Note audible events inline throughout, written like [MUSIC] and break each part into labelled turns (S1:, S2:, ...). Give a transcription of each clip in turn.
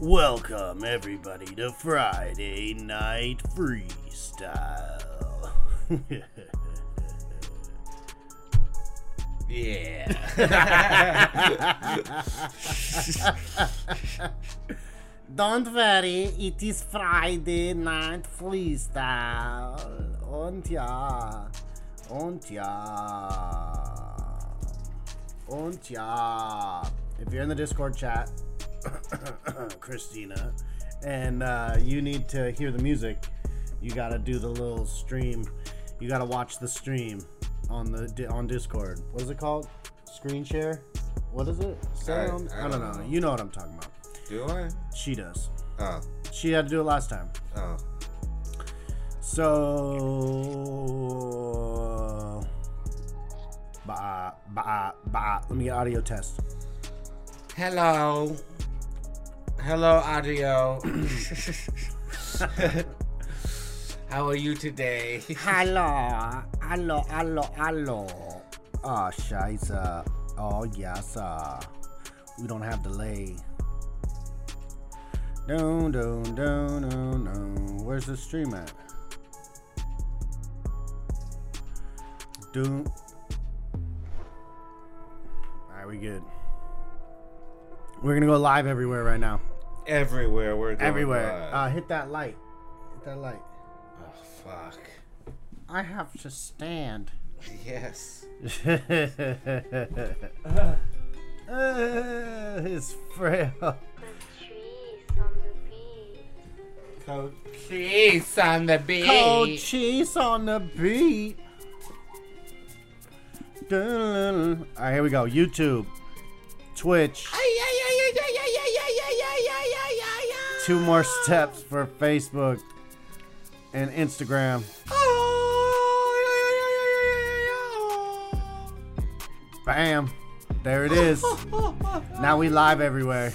S1: Welcome, everybody, to Friday Night Freestyle. [LAUGHS]
S2: Yeah. [LAUGHS]
S1: Don't worry, it is Friday Night Freestyle. Und ja, und ja, und ja. If you're in the Discord chat, [COUGHS] Christina, and uh, you need to hear the music, you gotta do the little stream. You gotta watch the stream on the on Discord. What is it called? Screen share? What is it? Sound?
S2: I
S1: I, don't,
S2: don't
S1: know.
S2: know.
S1: You know what I'm talking about.
S2: Do I?
S1: She does.
S2: Oh.
S1: She had to do it last time.
S2: Oh.
S1: So, bah, bah, bah. Let me get audio test.
S2: Hello. Hello, audio. [LAUGHS] How are you today?
S1: Hello, hello, hello, hello. Oh, scheiße. Oh, yes, uh. We don't have delay. No, no, no, no, no. Where's the stream at? Do. Alright, we good. We're gonna go live everywhere right now.
S2: Everywhere we're
S1: Everywhere. Uh, hit that light. Hit that light.
S2: oh fuck.
S1: I have to stand.
S2: Yes. [LAUGHS]
S1: uh, his frail.
S3: The trees on the beach.
S2: Cold cheese on the beach.
S1: Cold cheese on the beat. All right, here we go. YouTube, Twitch. Two more steps for Facebook and Instagram. Bam. There it is. Now we live everywhere.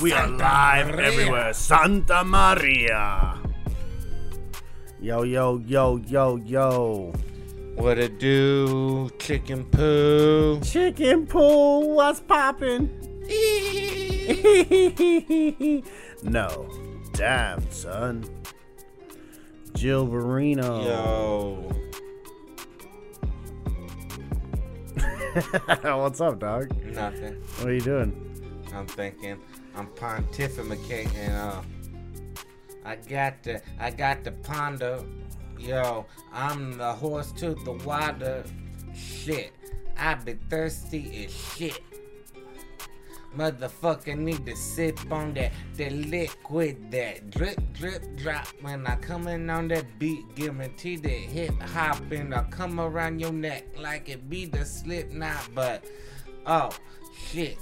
S1: We are live everywhere. Santa Maria. Yo, yo, yo, yo, yo.
S2: What it do? Chicken poo.
S1: Chicken pool, what's poppin'? [LAUGHS] no. Damn, son. Jill Verino.
S2: Yo. [LAUGHS]
S1: What's up, dog?
S2: Nothing.
S1: What are you doing?
S2: I'm thinking. I'm pontificating. Uh, I got the. I got the ponder. Yo, I'm the horse to the water. Shit, I be thirsty as shit. Motherfucker need to sip on that, that liquid, that drip, drip, drop. When I come in on that beat, guarantee that hip hop and I come around your neck like it be the slip knot. But oh shit,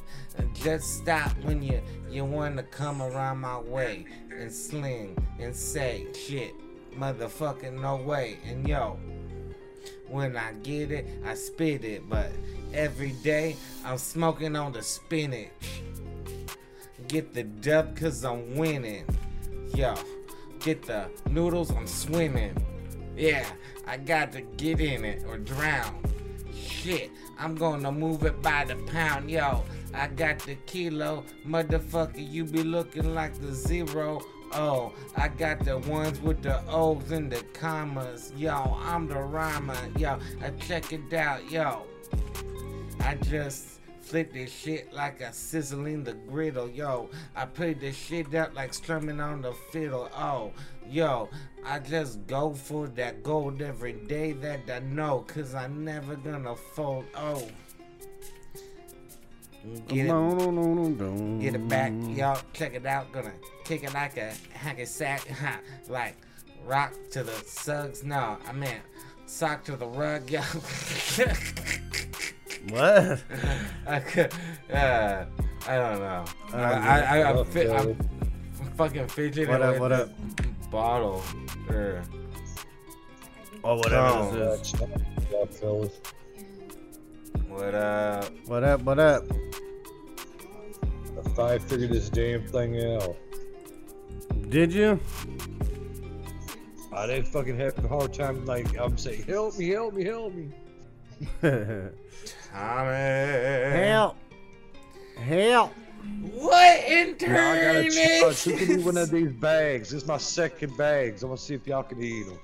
S2: just stop when you you wanna come around my way and sling and say shit, motherfucking no way. And yo, when I get it, I spit it. But every day, I'm smoking on the spinach. Get the dub cause I'm winning. Yo, get the noodles, I'm swimming. Yeah, I got to get in it or drown. Shit, I'm gonna move it by the pound. Yo, I got the kilo. Motherfucker, you be looking like the zero. Oh, I got the ones with the O's and the commas. Yo, I'm the rhymer. Yo, I check it out. Yo, I just flip this shit like a sizzling the griddle. Yo, I put this shit up like strumming on the fiddle. Oh, yo, I just go for that gold every day that I know, cause I'm never gonna fold. Oh, get it, get it back, y'all. Check it out. Gonna kick it like a hacky sack, ha, [LAUGHS] like rock to the sugs. No, I meant sock to the rug, [LAUGHS] yo.
S1: What? [LAUGHS]
S2: I uh, I don't know. I,
S1: Um,
S2: I, I, I'm,
S4: oh,
S2: fi- I'm fucking fidgeting
S1: What up,
S2: with
S1: what up?
S2: bottle. Er,
S1: Oh, whatever
S2: Oh.
S1: this is.
S4: Yeah,
S2: what up?
S1: What up? What up?
S4: I I figured this damn thing out.
S1: Did you?
S4: I didn't fucking have a hard time. Like I'm saying, help me, help me, help me. [LAUGHS]
S2: Tommy.
S1: Help! Help!
S2: What intern.
S4: Now I got a challenge. Who can eat one of these bags? This is my second bags. I'm gonna see if y'all can eat them.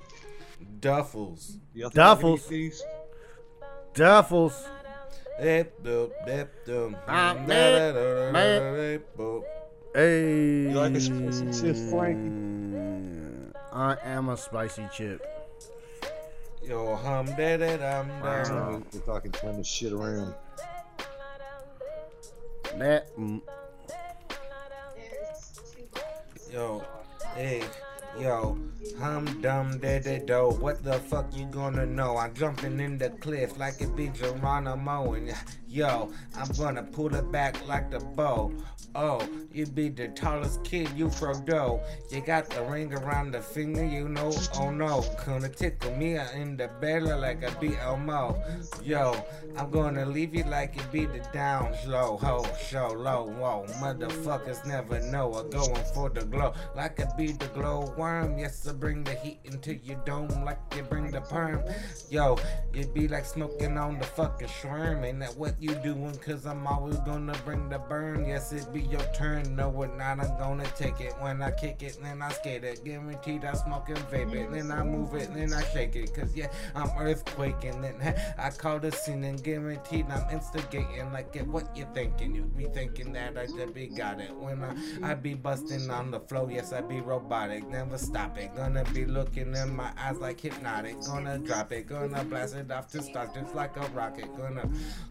S2: Duffels.
S4: Y'all think I can eat
S1: Duffels. Duffels. Hey.
S4: You like a spicy chip,
S1: I am a spicy chip.
S2: Yo, hum, da, da, dum,
S4: Tell
S2: dum.
S4: me if I can turn this shit around.
S1: That. mm,
S2: Yo, hey, yo, hum dum da do. What the fuck you gonna know? I'm jumping in the cliff like it be Geronimo, and uh, yo, I'm gonna pull it back like the bow. Oh, you be the tallest kid, you Frodo. You got the ring around the finger, you know. Oh no, gonna tickle me in the belly like be Elmo. Yo, I'm gonna leave you like it be the down slow, ho, show low, whoa. Motherfuckers never know. I'm going for the glow like I be the glow worm. Yes, I bring the heat into your dome like you bring the perm. Yo, it be like smoking on the fucking shrimp. Ain't that what you doing? Cause I'm always gonna bring the burn. Yes, it be your turn. No, it not. I'm gonna take it. When I kick it, then I skate it. Guaranteed I smoke and vape it. Then I move it, then I shake it. Cause yeah, I'm earthquaking. Then [LAUGHS] I call the scene and guaranteed I'm instigating. Like it, what you thinking? You be thinking that I just be got it. When I, I be busting on the flow. Yes, I be robotic. Never stop it. Gonna be looking in my eyes like hypnotic. Gonna drop it. Gonna blast it off to start just like a rocket. Gonna,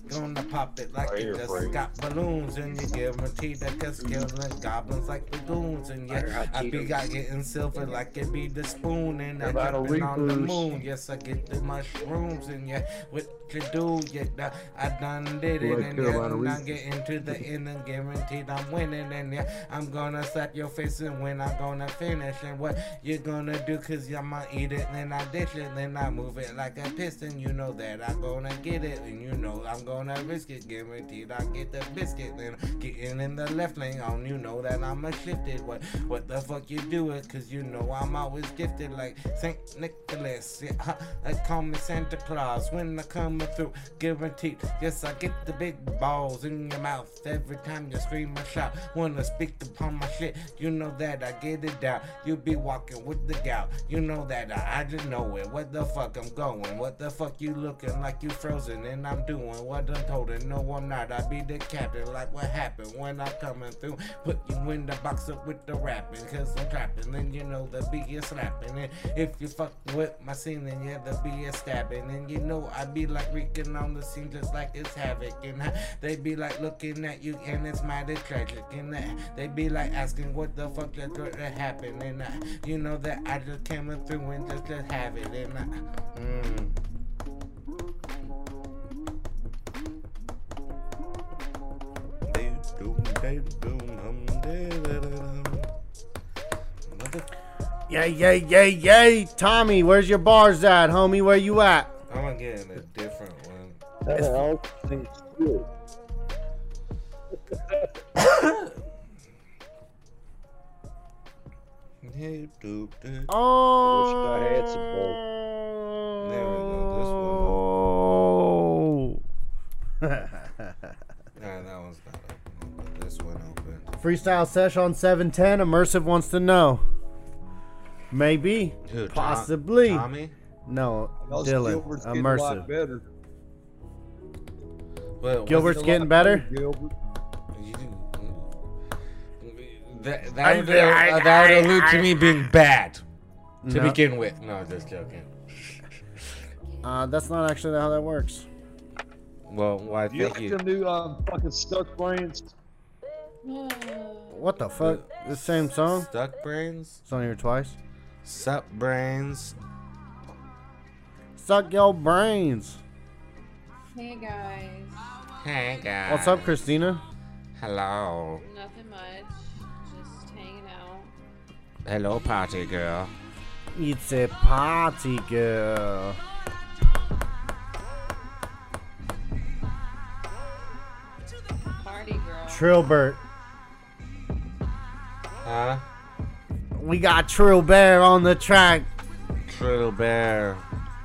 S2: gonna pop it like it just got balloons. And you guaranteed that cause killing goblins like lagoons. And yeah, I be got getting silver like it be the spoon. And I jumping on the moon. Yes, I get the mushrooms. And yeah, what you do, yeah, I done did it. And yeah, I
S4: Reapers.
S2: get into the end and guaranteed I'm winning. And yeah, I'm gonna slap your face and when I'm gonna finish. And what you gonna do, cause I'ma eat it, then I dish it, then I move it like a piston. You know that I'm gonna get it, and you know I'm gonna risk it. Guaranteed I get the biscuit, then getting in the left lane on. You know that I'm a shifted. What what the fuck you do it, cause you know I'm always gifted like Saint Nicholas. Yeah, huh, they call me Santa Claus when I come through. Guaranteed, yes, I get the big balls in your mouth every time you scream or shout. Wanna speak upon my shit, you know that I get it down. You be walking with the gout, you know that I, I just know it. What the fuck I'm going? What the fuck you looking like you frozen? And I'm doing what I'm told, and no, I'm not. I be the captain, like what happened when I coming through. Put you in the box up with the rapping, cause I'm trapping, then you know the beat is slapping. And if you fuck with my scene, then yeah, the beat is stabbing. And you know I be like reeking on the scene just like it's havoc. And I, they be like looking at you, and it's mighty tragic. And I, they be like asking what the fuck just to happen. And I, you know that I just came through and just, just have it. And I, mm. Mother-
S1: Yay, yay, yay, yay. Tommy, where's your bars at, homie? Where you at?
S2: I'm gonna get a different one.
S4: That all seems good.
S2: Hey, doop, doop.
S1: Oh.
S4: I had some.
S2: There we
S1: go.
S2: Nah, [LAUGHS]
S1: Freestyle sesh on 710. Immersive wants to know. Maybe.
S2: Who, Tom-
S1: Possibly.
S2: Tommy?
S1: No,
S4: Y'all's
S1: Dylan.
S4: Gilbert's getting a
S1: Immersive.
S4: better.
S2: Well,
S1: Gilbert's getting better?
S4: Gilbert.
S2: You- That, that, would, uh, that would allude to me being bad to
S1: No.
S2: begin with. No, just joking.
S1: Uh, that's not actually how that works.
S2: Well, why?
S4: Do you
S2: Thank
S4: like
S2: you.
S4: the new um, fucking stuck brains?
S1: What the fuck? The same song?
S2: Stuck brains,
S1: It's on here twice.
S2: sup brains.
S1: Suck your brains.
S5: Hey guys,
S2: Hey guys.
S1: What's up, Christina?
S2: Hello.
S5: nothing much. Just hanging out.
S2: Hello, party girl.
S1: It's a party, girl.
S5: Party girl.
S1: Trillbert.
S2: Huh?
S1: We got Trill Bear on the track.
S2: Trill Bear. [LAUGHS]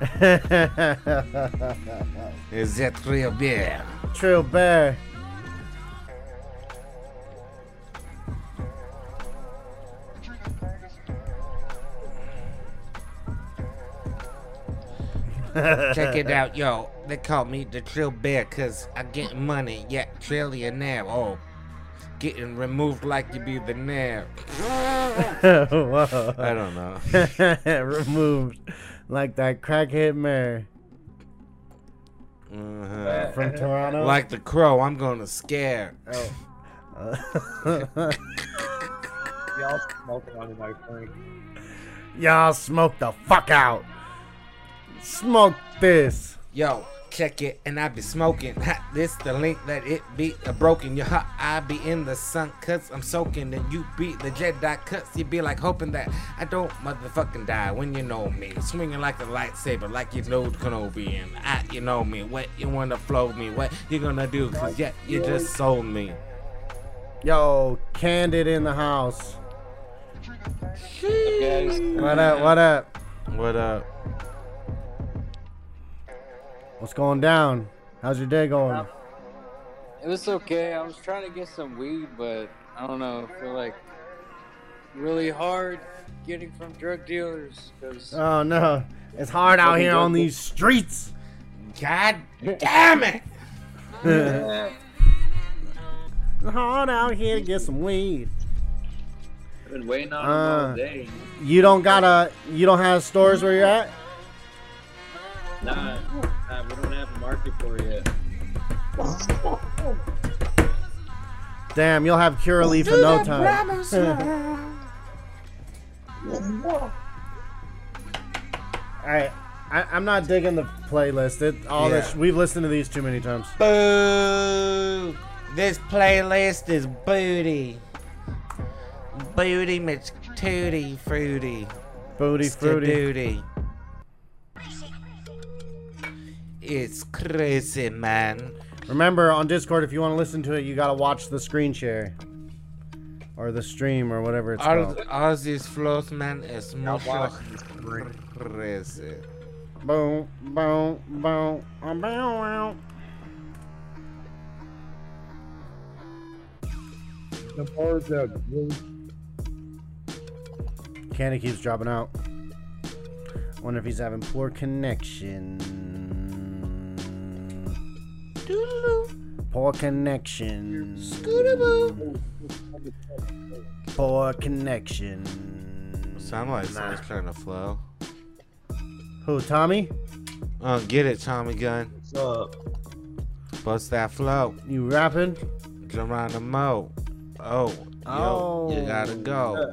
S2: Is that Trill Bear?
S1: Trill Bear.
S2: Check it [LAUGHS] out, yo. They call me the Trill Bear because I get money, yeah, trillionaire. Oh, getting removed like you be the nair.
S1: Whoa. [LAUGHS]
S2: I don't know. [LAUGHS]
S1: Removed like that crackhead mayor
S2: Uh-huh.
S1: from Toronto.
S2: Like the crow, I'm gonna scare.
S1: Oh.
S4: Y'all smoking on tonight, Frank.
S1: Y'all smoke the fuck out. Smoke this.
S2: Yo, check it, and I be smoking. Ha, this the link that it be a broken. Your hot, I be in the sun, cause I'm soaking, and you be the Jedi cuts. You be like hoping that I don't motherfucking die when you know me. Swinging like a lightsaber, like you know Kenobi, and I, you know me. What you wanna flow me? What you gonna do? Cause yeah, you just sold me.
S1: Yo, Candid in the house. What up? What up?
S2: What up?
S1: What's going down? How's your day going?
S6: Uh, it was okay. I was trying to get some weed, but I don't know. I feel like really hard getting from drug dealers because
S1: Oh no, it's hard out here on these streets.
S2: God damn it!
S1: It's [LAUGHS] hard out here to get some weed.
S6: I've been waiting on
S1: all
S6: all day.
S1: You don't got a, you don't have stores where you're at.
S6: Nah, nah, we don't have a market for it yet.
S1: Damn, you'll have Curaleaf in no time. Alright, I, I'm not digging the playlist. It all this we've listened to these too many times.
S2: Boo! This playlist is booty. Booty Mitch Tooty Fruity.
S1: Booty fruity.
S2: It's crazy, man.
S1: Remember on Discord, if you want to listen to it, you gotta watch the screen share or the stream or whatever it's
S2: All,
S1: called.
S2: all these flows, man, is mucho
S4: watching the screen.
S2: crazy.
S1: Boom, boom, boom, boom, bow, wow.
S4: The birds are really
S1: Candy keeps dropping out. Wonder if he's having poor connection. Poor connection. Scootaboo. Poor connection.
S2: Sound like someone's trying to flow.
S1: Who, Tommy?
S2: Uh, get it, Tommy Gun.
S4: what's up?
S2: Bust that flow.
S1: You rapping?
S2: Geronimo. Oh, yo, you gotta go.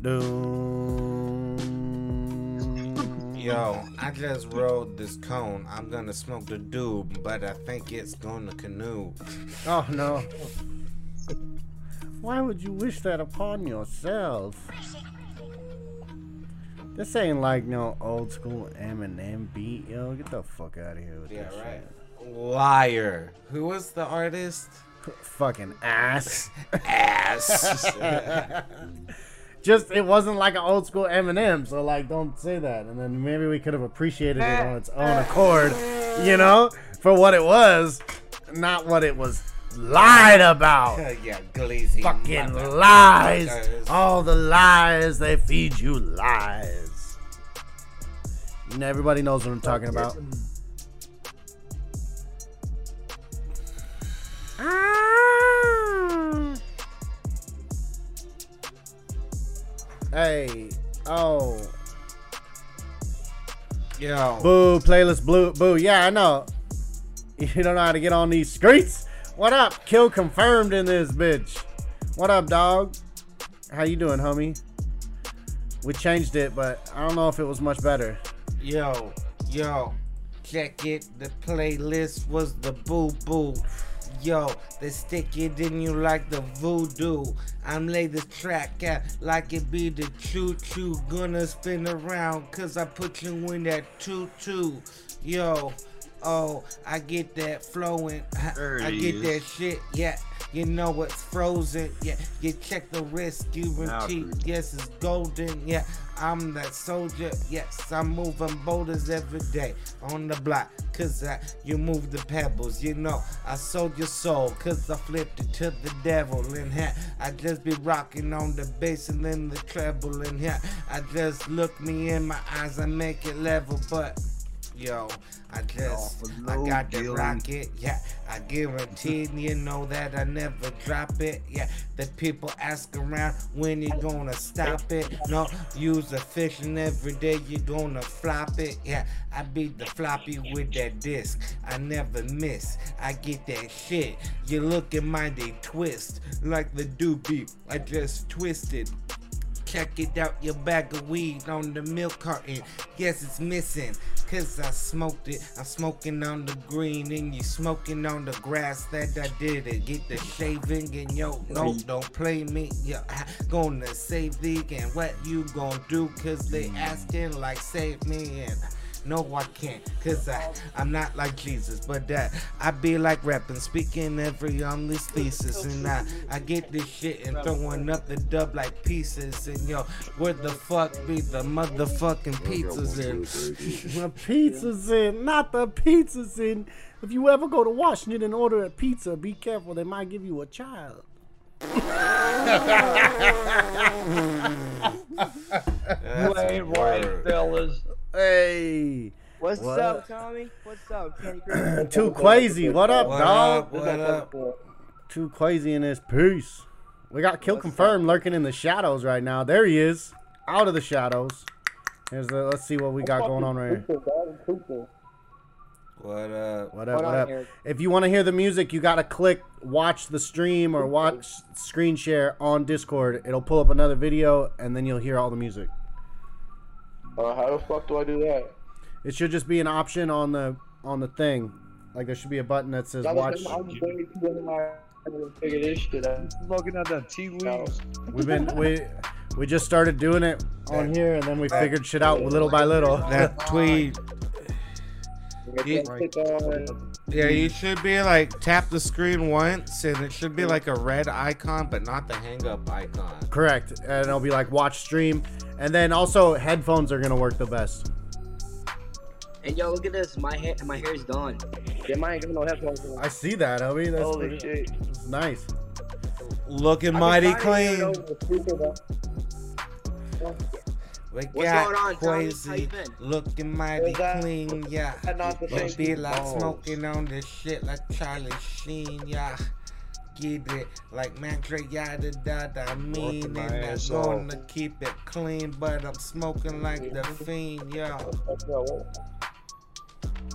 S1: Doom.
S2: Yo, I just rolled this cone. I'm gonna smoke the doob, but I think it's gonna canoe. [LAUGHS]
S1: Oh no. Why would you wish that upon yourself? This ain't like no old school Eminem beat, yo. Get the fuck out of here with
S2: Yeah,
S1: that
S2: right. Liar. Who was the artist?
S1: shit. Fucking ass. [LAUGHS]
S2: Ass. [LAUGHS]
S1: Just it wasn't like an old school Eminem, so like don't say that. And then maybe we could have appreciated it on its own accord, you know, for what it was, not what it was lied about. [LAUGHS]
S2: yeah, glazing.
S1: Fucking lies.
S2: motherfuckers.
S1: All the lies they feed you lies. You know, everybody knows what I'm talking about. Ah. Hey, oh,
S2: Yo.
S1: boo, playlist blue, boo. Yeah, I know. You don't know how to get on these streets. What up? Kill confirmed in this bitch. What up, dog? How you doing, homie? We changed it, but I don't know if it was much better.
S2: Yo, yo, check it. The playlist was the boo boo. Yo, they stick it in you like the voodoo. I'm lay this track out like it be the choo choo. Gonna spin around cause I put you in that tutu. Yo, oh, I get that flowing. I, I get
S6: is.
S2: that shit, yeah. You know it's frozen. Yeah, you check the risk guaranteed. Yes, it's golden. Yeah, I'm that soldier. Yes, I'm moving boulders every day on the block. Cause I, you move the pebbles. You know, I sold your soul. Cause I flipped it to the devil. And here, I just be rocking on the bass and then the treble. And here, I just look me in my eyes and make it level. But Yo, I just, I got the rocket, yeah. I guarantee you know that I never drop it, yeah. The people ask around when you gonna stop it. No, use a fiction every day, you gonna flop it, yeah. I beat the floppy with that disc, I never miss. I get that shit. You look at my they twist like the doobie. I just twisted. Check it out, your bag of weed on the milk carton. Yes, it's missing, cause I smoked it. I'm smoking on the green, and you smoking on the grass that I did it. Get the shaving, and yo, no, don't play me. Yeah, gonna save thee, and what you gonna do? Cause they asking, like, save me, and no, I can't, cause I, I'm not like Jesus, but that I be like rapping, speaking every on this thesis, and I, I get this shit and throwing up the dub like pieces, and yo, where the fuck be the motherfucking pizzas in?
S1: The [LAUGHS] pizza's in, not the pizza's in. If you ever go to Washington and order a pizza, be careful. They might give you a child. [LAUGHS]
S4: You ain't right, fellas.
S1: Hey,
S7: What's
S1: What?
S7: up, Tommy? What's up, Kenny [CLEARS THROAT]
S1: too crazy. What up,
S2: What
S1: dog?
S2: up? What up?
S1: Too crazy in this piece. We got kill confirmed lurking in the shadows right now. There he is, out of the shadows. Here's the. Let's see what we got going on right here.
S2: What up?
S1: What up? What up?
S7: Eric.
S1: If you want to hear the music, you gotta click watch the stream or watch screen share on Discord. It'll pull up another video, and then you'll hear all the music.
S8: Uh, how the fuck do I do that?
S1: It should just be an option on the on the thing. Like there should be a button that says watch.
S8: I'm waiting for one my to this shit out.
S4: Smoking out that tea leaves.
S1: We've been we we just started doing it on here, and then we figured shit out little by little.
S2: That tweet.
S8: Yeah,
S1: Right.
S8: Click on-
S2: Yeah, you should be like tap the screen once, and it should be like a red icon, but not the hang up icon.
S1: Correct, and it'll be like watch stream, and then also headphones are gonna work the best.
S7: And yo, look at this. My hair, my hair's done.
S8: Yeah, mine ain't got no headphones on.
S1: I see that, Obi. That's
S8: Holy
S1: pretty,
S8: shit.
S1: that's nice.
S2: Looking mighty
S8: trying to get
S2: clean. We
S7: What's
S2: got
S7: going on, Tommy? How
S2: crazy. Looking mighty
S8: Is that-
S2: clean, yeah.
S8: That not the
S2: Don't be like
S4: balls.
S2: smoking on this shit like Charlie Sheen, yeah. Get it like man, Dre, yada yada. I mean, and I'm gonna keep it clean, but I'm smoking like the fiend, yeah.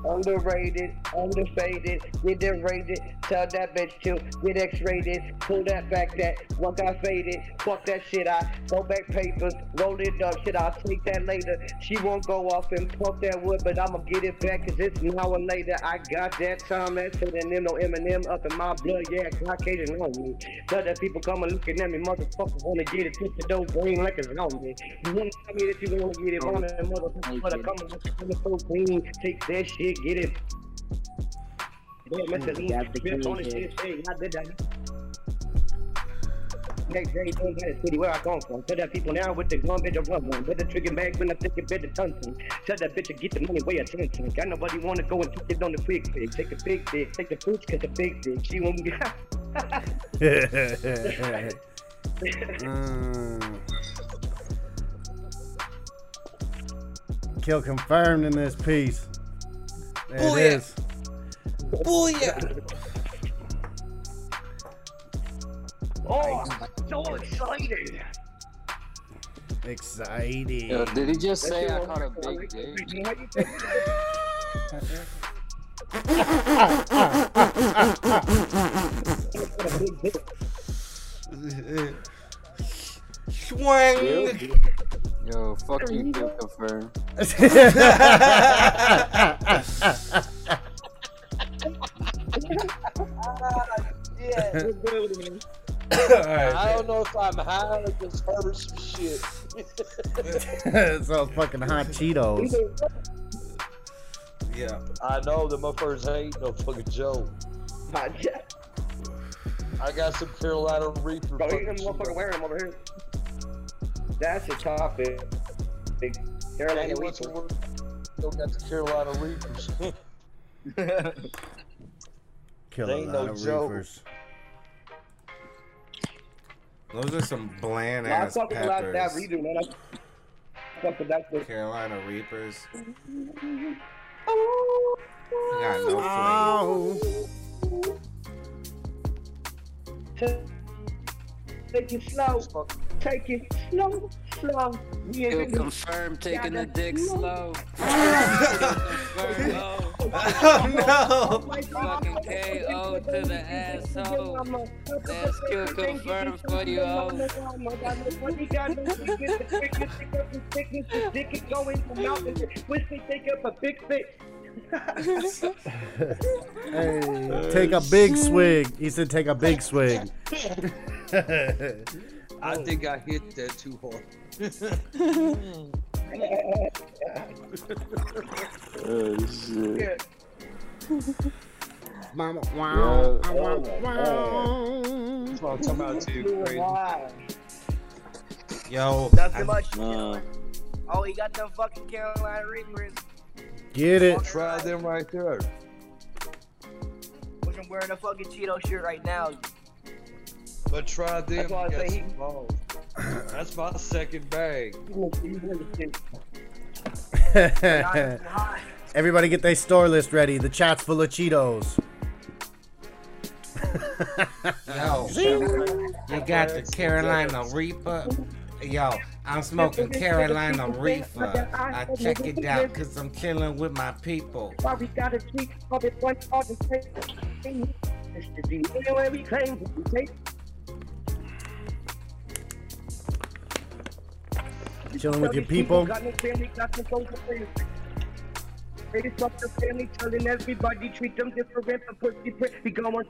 S8: Underrated, underfaded, get it rated. Tell that bitch to get X-rated. Pull that back, that one got faded. Fuck that shit, I go back papers, roll it up. Shit, I'll take that later. She won't go off and pump that wood, but I'ma get it back, cause it's now or later. I got that time, that shit, and them no Eminem up in my blood, yeah, Caucasian on me. Tell that people coming looking at me, motherfuckers wanna get it, the dope green like on me. You wanna tell me that you wanna get it, oh, wanna motherfuckers wanna come and look at me so clean, take that shit, get it. Mr.
S7: Got the
S8: the
S7: green
S8: shit, hey, I did that. Next day, don't get a city where I come from. Tell that people now with the gun, bitch, I run one. With the trigger back when I think it better tongue to. Tell that bitch to get the money way attention. Got nobody wanna go and take it on the big pig. Take the big dick, take the fruits, cause the big dick. She won't get. [LAUGHS]
S1: Mm. Kill confirmed in this piece. There
S2: Booyah.
S1: it is.
S2: Booyah!
S8: oh, so excited.
S1: Exciting.
S6: Yo, did he just say I caught a
S8: your-
S6: big dick?
S8: You know how you think? A big dick.
S2: Swing!
S6: Yo, fuck you, kill confirm.
S8: Yeah, what's good with it, man?
S4: I don't know if I'm high or just heard some shit. [LAUGHS]
S1: it's all fucking hot Cheetos.
S2: Yeah.
S4: I know that my first ain't no fucking joke.
S8: Hot shit.
S4: I got some Carolina Reaper.
S8: Bro, you
S4: fucking
S8: them motherfucker
S4: Cheetos.
S8: wearing them over here. That's your topic. Big Carolina
S4: he wants to
S8: Reaper.
S4: work. Still got the Carolina Reapers. [LAUGHS]
S1: Kill a
S4: ain't
S1: lot
S4: no
S1: of
S4: joke.
S2: Those are some bland
S8: Nah,
S2: ass
S8: talking about that
S2: peppers.
S8: man. That's something that's.
S2: Carolina Reapers. Oh. Got no flavor.
S8: Take it slow. Take it slow, slow. We
S6: Kill
S8: ain't gonna-
S6: confirm taking the dick
S8: slow.
S6: slow. confirm low.
S2: Oh
S6: Fucking KO to the asshole. That's kill confirm for you, oh.
S1: Hey, take a big swig. He said, take a big swig.
S4: I think I hit that too hard.
S6: Oh [LAUGHS] shit.
S1: Mama,
S6: Yeah.
S1: wow,
S8: Oh
S1: wow,
S8: my
S1: wow.
S4: That's what I'm talking about too. Crazy.
S2: Yo,
S7: Not
S2: I-
S7: too much.
S6: Uh,
S7: Oh, he got them fucking Carolina Reapers.
S1: Get it.
S4: Try them right there.
S7: Which I'm wearing a fucking Cheeto shirt right now.
S4: But try them.
S8: That's why I say he-
S4: balls. That's my second bag. [LAUGHS]
S1: Everybody get their store list ready. The chat's full of Cheetos.
S2: yo, [LAUGHS] you got the Carolina Reaper. Yo, I'm smoking Carolina Reefer. I check it out cause I'm chilling with my people.
S8: We gotta tweak all the one all the. Mr. D, anyway, we claim we take.
S1: Chilling with your people.
S8: Got no family, got no social friends. Greatest fuck the family, telling everybody treat them different. The pussy print, we going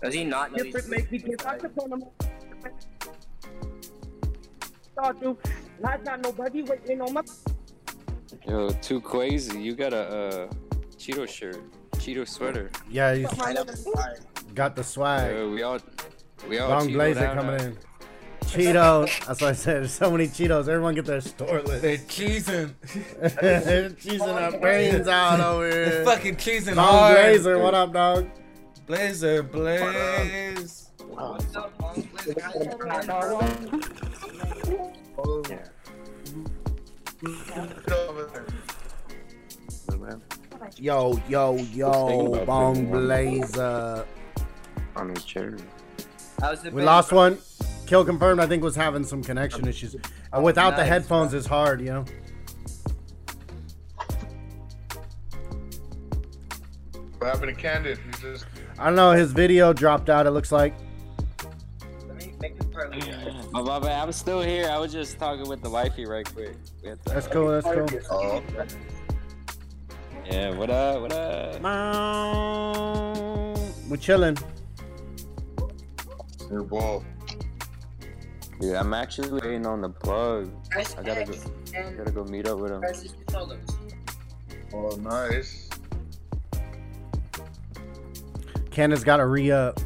S7: Does he not know
S8: different, make me give out the phone. Start to, not got nobody waiting on my.
S6: yo, too crazy. You got a uh, Cheeto shirt, Cheeto sweater.
S1: Yeah, he's
S7: I
S1: got the swag.
S6: Uh, we all, we all.
S1: Long
S6: Cheetoed
S1: blazer coming
S6: huh?
S1: in. Cheetos. That's what I said. There's so many Cheetos. Everyone get their store list.
S2: They're cheesing.
S1: They're [LAUGHS] cheesing our brains out over here.
S2: They're
S1: here.
S2: fucking cheesing
S1: Long
S2: hard.
S1: Blazer, what up, dog?
S2: Blazer, blaze.
S7: What's up, Long Blazer?
S1: Yo, yo,
S6: Thinking
S1: yo,
S6: about
S1: Bong
S6: putting one.
S1: Blazer.
S6: on the chair.
S7: How's
S1: We lost one. Kill confirmed. I think was having some connection issues. Uh, without the headphones, it's hard, you know.
S9: What happened to Candid? He's just
S1: I don't know. His video dropped out. It looks like.
S7: Let me make this part later.
S6: Oh, my bad. I'm still here. I was just talking with the wifey right quick. We had to-
S1: That's cool. That's cool.
S9: oh,
S6: Yeah, what up? What up?
S1: We're chilling.
S9: your ball.
S6: Dude, I'm actually waiting on the plug.
S7: Press
S6: I gotta go.
S7: X
S6: I gotta go meet up with him.
S7: press his controllers.
S9: Oh, nice.
S1: Candid's got a re up.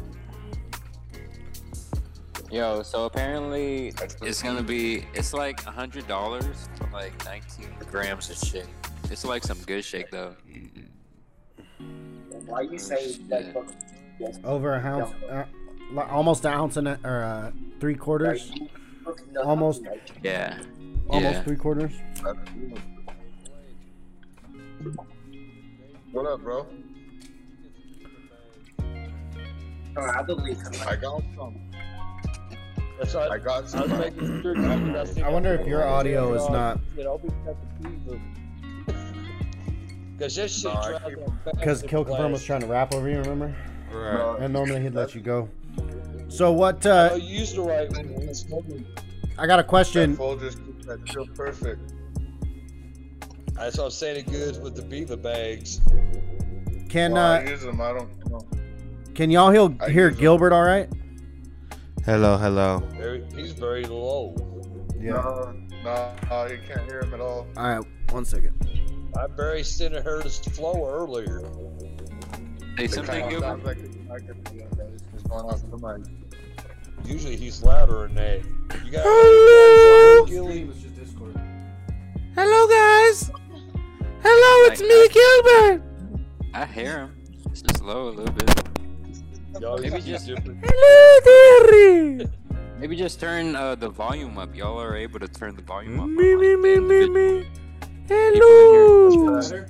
S6: Yo, so apparently it's gonna be it's like a hundred dollars for like 19 grams of shake. It's like some good shake though.
S7: Why you say that?
S1: Over a house. uh, li- almost an ounce and a, or uh, three quarters, Almost.
S6: Yeah.
S1: almost
S6: Yeah.
S1: three quarters.
S9: What up, bro?
S7: I believe.
S9: I got some.
S4: That's right.
S9: I got some.
S4: making sure
S1: I wonder if your audio is not
S4: Because [LAUGHS] that shit
S9: No, I
S4: drives
S9: keep-
S4: that fast
S1: because
S4: as
S1: Kill Confirm was trying to rap over you. Remember?
S2: Right.
S1: And normally he'd let you go. So what?
S4: Oh,
S1: Uh,
S4: you used to write when you was smoking.
S1: I got a question.
S9: fool just that chill perfect.
S4: That's what I'm saying. It good with the beaver bags.
S1: Can
S9: Well, I
S1: uh,
S9: use them. I don't know.
S1: can y'all hear,
S9: I
S1: hear
S9: use them.
S1: Gilbert? All right?
S2: Hello, hello.
S4: Very, he's very low.
S9: No, no, no, you can't hear him at all.
S1: All right. One second.
S4: I barely sent heard his flow earlier.
S6: Say
S9: It
S6: something,
S9: kinda
S6: Gilbert.
S9: Sounds like it's a microphone that is just going off the mic.
S4: Usually he's louder than that. You got
S2: Hello.
S4: Gilly.
S2: Hello, guys. Hello, it's me, Gilbert.
S6: I hear him. It's just low a little bit.
S4: Y'all
S6: Maybe just
S4: different.
S2: Hello, dearie.
S6: maybe just turn uh, the volume up. Y'all are able to turn the volume up.
S2: Me, me, me, me, me.
S6: People
S2: Hello.
S9: I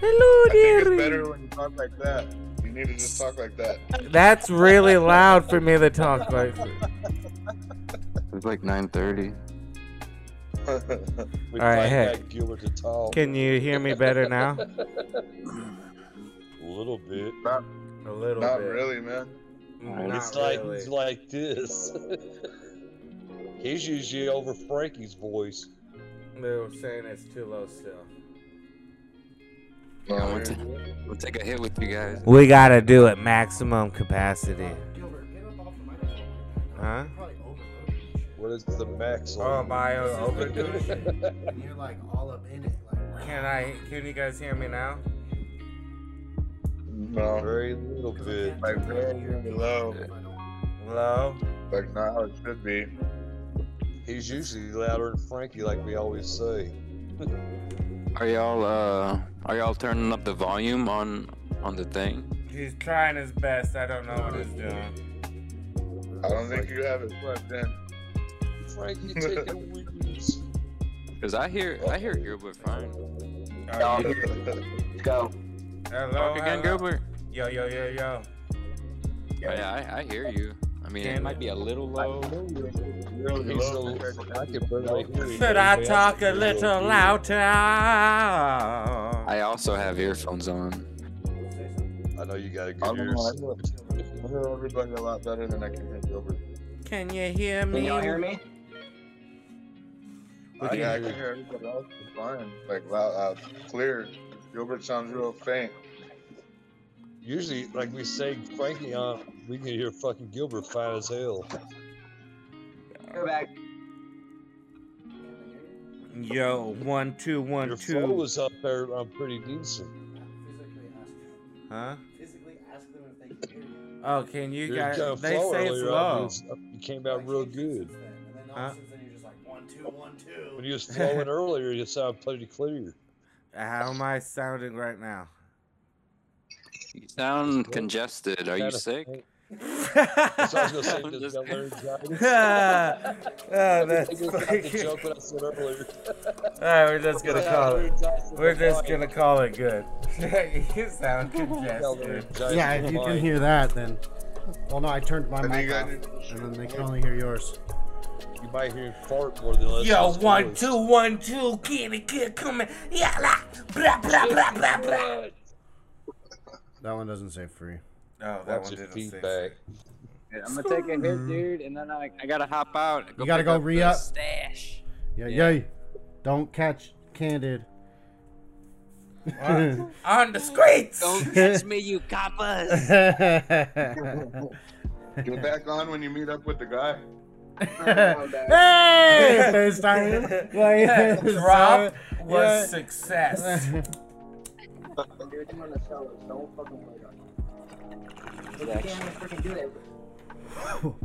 S2: Hello,
S9: it's better when you talk like that. You need to just talk like that.
S2: That's really loud for me to talk like.
S6: It's like 9.30. [LAUGHS]
S2: All right, hey.
S4: Gilbert to talk.
S2: Can you hear me better now? [LAUGHS]
S4: A little bit.
S9: not
S2: A little
S9: not
S2: bit.
S9: really, man.
S2: Not
S4: it's like
S2: really.
S4: it's like this. [LAUGHS] He's usually over Frankie's voice.
S2: They were saying it's too low still.
S6: Yeah, we'll, ta- we'll take a hit with you guys.
S2: We gotta do it maximum capacity. Huh?
S4: What is the max?
S2: Oh,
S4: on?
S2: by overdose.
S1: And you're like all up in it. Like,
S2: Can I? Can you guys hear me now?
S9: No,
S4: Very little bit.
S9: like very low,
S2: Hello.
S9: like not how it should be.
S4: He's usually louder than Frankie, like we always say.
S6: Are y'all uh are y'all turning up the volume on on the thing?
S2: He's trying his best. I don't know what he's doing.
S9: I don't think you have it plugged in.
S4: Frankie taking weeds.
S6: Cause I hear I hear Gilbert fine.
S2: Oh, you- [LAUGHS]
S8: Go.
S2: hello,
S6: Talk again,
S2: hello.
S6: Gilbert.
S2: Yo, yo, yo, yo.
S6: Oh, yeah, I, I hear you. I mean, it might be a little low.
S9: Really low
S4: so,
S9: compared to
S4: I can barely hear him.
S2: Should I talk a little louder?
S6: I also have earphones on.
S4: I know you got a good
S9: don't know. I hear- everybody a lot better than I can hear Gilbert.
S2: Can you hear me?
S8: Can y'all hear me?
S2: We
S9: I,
S2: can
S9: yeah, I
S2: hear
S9: can hear everybody else fine. Like loud, uh, clear. Gilbert sounds real faint.
S4: Usually, like we say, Frankie on, we can hear fucking Gilbert fine as hell.
S8: Go back.
S2: Yo, one, two, one,
S4: Your flow
S2: two.
S4: was up there um, pretty decent.
S2: Huh?
S1: physically ask them if they can hear you.
S2: Oh, can you
S4: Your
S2: guys?
S4: uh,
S2: They
S4: flow
S2: say it's
S4: earlier
S2: low.
S4: You came out real good.
S1: And then all
S2: Huh?
S1: of a sudden you're just like one, two, one, two.
S4: When you was [LAUGHS] flowing earlier, you sounded pretty clear.
S2: How am I sounding right now?
S6: You sound congested. Are you sick?
S4: faint. [LAUGHS] That's what I was gonna say.
S6: I'm
S4: Just
S6: just-
S4: got laryngitis.
S2: oh, that's
S4: I got the
S2: funny.
S4: joke what I said earlier.
S2: Alright, we're just gonna [LAUGHS] call it. We're just gonna call it good. [LAUGHS] you sound congested.
S1: Yeah, if you can hear that, then. Well, no, I turned my mic
S9: you
S1: off, and then they can only hear yours.
S4: You might hear him fart more than less.
S2: Yo, one, two, one, two, kitty kid coming. Yeah, la, blah, blah, blah, blah, blah.
S1: That one doesn't say free.
S2: Oh, that
S4: Watch
S2: one didn't say
S4: feedback.
S6: I'm gonna take a hit, mm. dude, and then I, I gotta hop out.
S1: You gotta go re-up.
S6: Stash.
S1: Yeah,
S6: Yeah.
S1: yeah. Don't catch Candid.
S2: On, [LAUGHS] on the streets.
S6: Don't catch me, you coppers. [LAUGHS]
S9: Get back on when you meet up with the guy.
S1: hey! [LAUGHS] FaceTime. Yeah,
S2: Drop was
S1: Yeah.
S2: success.
S8: Can't freaking do.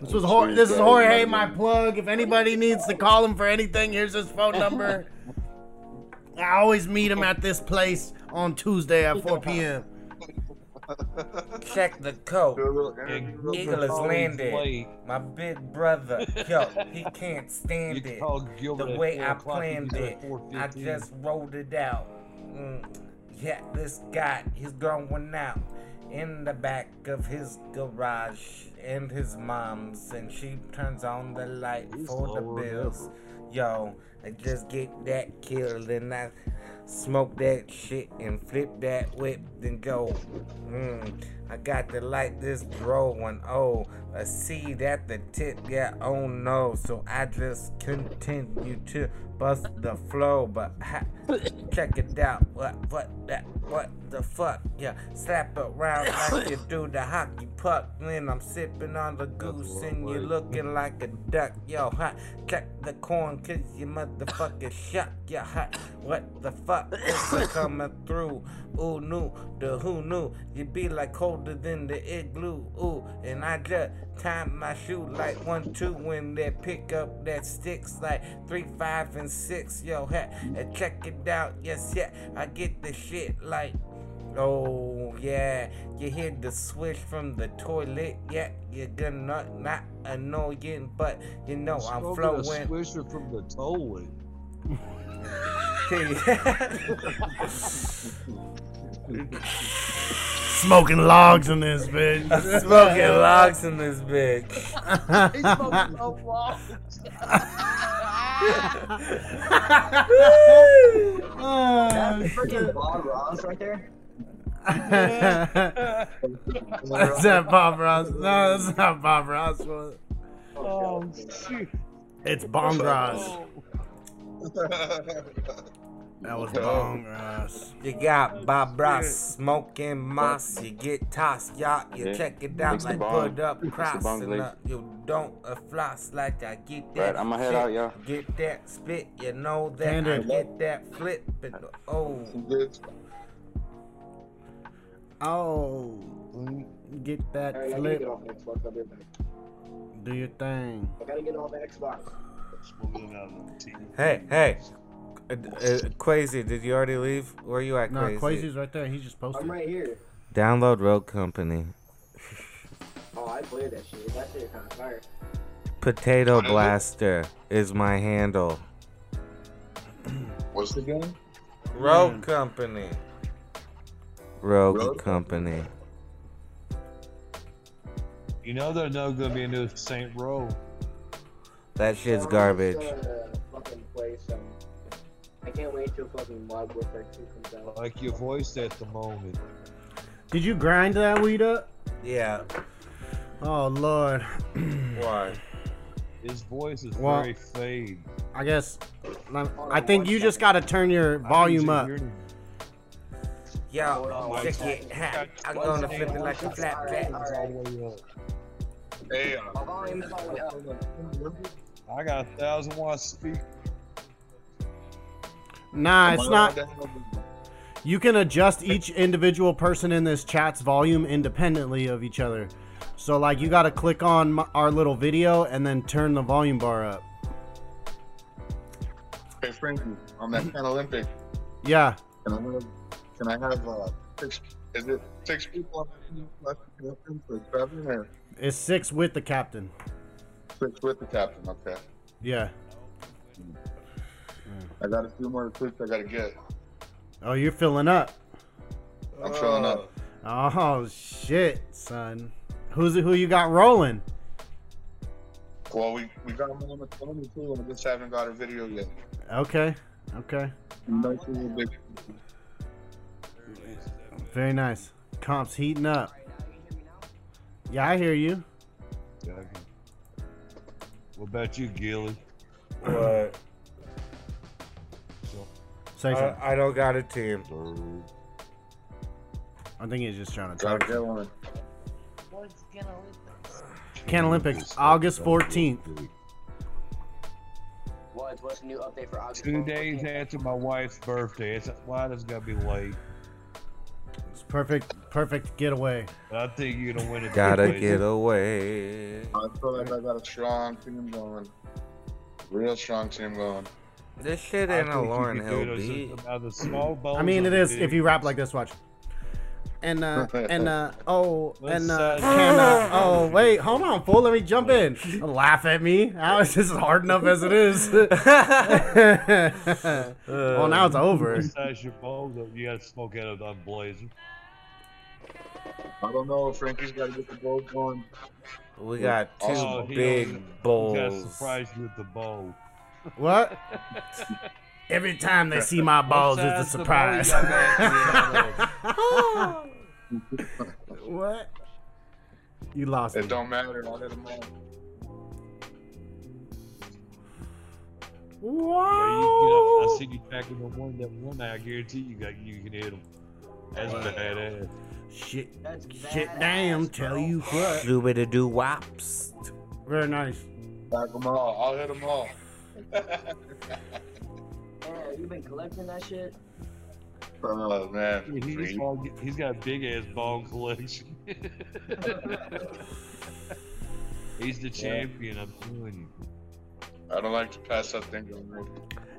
S1: This was Jorge. This is Jorge, my plug. If anybody needs to call him for anything, here's his phone number. I always meet him at this place on Tuesday at 4 p.m.
S2: Check the code.
S9: Do a little interview real
S2: Eagle
S9: quick.
S2: is landed. My big brother, yo, [LAUGHS] he can't stand it. The way I planned it, I just rolled it out. Mm. Yeah, this guy, he's going out in the back of his garage and his mom's, and she turns on the light
S4: He's
S2: for the
S4: lower than
S2: bills. Yo, I just get that killed and I smoke that shit and flip that whip, then go. Mm, I got to light this draw one. Oh, a seed at the tip. Yeah, oh no. So I just continue to bust the flow, but ha- check it out. What, what, that, what the fuck? Yeah, slap around like you do the hockey puck when I'm sipping on the goose and you looking like a duck. Yo, hot, check the corn cause you motherfucking shuck. Yeah, hot, what the fuck is a coming through? Ooh, new, the who knew? You be like colder than the igloo. Ooh, and I just time my shoe like one, two when they pick up that sticks like three, five, and six. Yo, hat, and check it out. Yes, yeah, I get the shit like. Oh yeah, you hear the swish from the toilet. Yeah, you're gonna not, not annoying, but you know I'm
S4: Smoking
S2: flowing.
S4: a swisher from the toilet. [LAUGHS] [LAUGHS]
S1: Smoking logs in this bitch. [LAUGHS]
S2: Smoking logs in this bitch.
S1: He's
S4: smoking no logs.
S7: That's freaking Bob Ross right there. [LAUGHS]
S1: That's that Bob Ross. No, that's not Bob Ross. one.
S4: Oh shit.
S1: It's Bong Ross. That was Bong Ross.
S2: You got Bob Ross smoking moss. You get tossed, y'all. You
S10: Yeah.
S2: check it out
S10: Mix
S2: like
S10: bong.
S2: put up
S10: Mix
S2: cross
S10: bong,
S2: and
S10: please.
S2: up. You don't uh, floss like I get that.
S10: Right, I'ma head
S2: shit.
S10: out, y'all.
S2: Get that spit, you know that
S1: Hand
S2: I
S1: it.
S2: get that flip. And, oh,
S1: Oh, get that
S8: Alright,
S1: flip.
S8: get off Xbox. I'll be right back.
S1: Do your thing.
S8: I gotta get off Xbox.
S2: hey, hey. Uh, uh, Quasi, did you already leave? Where you at,
S1: No, Quasi's right there. He just posted.
S8: I'm right here.
S2: Download Rogue Company. [LAUGHS]
S8: Oh, I played that shit. That shit kind of fire.
S2: Potato
S9: What is?
S2: Blaster is my handle.
S9: What's the game?
S2: Rogue Company. Rogue
S9: Road
S2: Company.
S4: You know there's no gonna be a new Saint Row.
S2: That shit's
S8: So I'm
S2: garbage.
S8: I can't wait till fucking Modern Warfare 2 comes out.
S4: Like your voice at the moment.
S1: Did you grind that weed up?
S2: Yeah.
S1: Oh Lord. [CLEARS THROAT]
S2: Why?
S4: His voice is
S1: Well-
S4: very fade.
S1: I guess. I think you just gotta turn your volume up.
S2: Yo, check it. Ha, I'm gonna flip it like a flat flat.
S9: Hey, uh,
S8: My volume is all the way up.
S4: I got a thousand watt speaker.
S1: Nah, it's not.
S9: allowed to have-
S1: You can adjust each individual person in this chat's volume independently of each other. So, like, you got to click on our little video and then turn the volume bar up.
S9: Hey, Frankie, on that Pan Olympic,
S1: Yeah.
S9: can I have, can I have uh, six, is it six people on the for traveling or
S1: It's six with the captain.
S9: six with the captain? Okay.
S1: Yeah.
S9: I got a few more clicks I gotta get.
S1: Oh, you're filling up.
S9: I'm filling up.
S1: Oh, shit, son. Who's it, who you got rolling?
S9: Well, we, we got them on the phone too, and I just haven't got a video yet.
S1: Okay. Okay.
S9: Nice little big.
S1: Very nice. Comps heating up. Yeah, I hear you.
S4: What about you, Gilly?
S2: What?
S1: Say something.
S2: I, I don't got a team.
S1: I think he's just trying to
S9: Gotta
S1: talk.
S9: get one.
S1: Can Olympics, August 14th.
S8: What? What's the new update for August?
S4: Two
S8: 14th?
S4: days after my wife's birthday. It's why does it gotta be late?
S1: It's perfect, perfect getaway.
S4: I think you're gonna win it.
S2: Gotta get away.
S9: I feel like I got a strong team going. Real strong team going.
S2: This shit
S4: I
S2: ain't a
S4: think Lauryn
S2: Hill
S4: do it as
S2: beat.
S4: a- out of small bones
S1: I mean,
S4: of
S1: it
S4: the
S1: is if you rap like this. Watch. And uh, [LAUGHS] and uh, oh, and uh, can uh, oh wait, hold on, fool, let me jump in. Laugh at me. How is this hard enough as it is? [LAUGHS] well, now it's over.
S4: Size your balls up, you gotta smoke out of that blazer.
S9: I don't know. Frankie's got to get the ball going.
S2: We got two
S4: Oh,
S2: big
S4: don't- He got
S2: bowls.
S4: surprised you with the bowl.
S1: What? [LAUGHS] Every time they see my balls, it's a
S4: size the bowl
S1: surprise. [LAUGHS] what? You lost
S9: It
S1: me.
S9: don't matter. I'll hit him all.
S4: Well, you, you know, I see you packing the one that one. I guarantee you got you can hit them. That's badass.
S1: Shit,
S7: That's
S1: shit,
S7: badass,
S1: damn. Tell you what.
S2: Doobity doo wops.
S1: Very nice.
S9: Back them all. I'll hit them all.
S7: Man, you been collecting that shit?
S9: oh man.
S4: He's,
S9: Free.
S4: all- he's got a big ass ball collection. [LAUGHS] he's the champion, I'm telling you.
S9: I don't like to pass that thing on.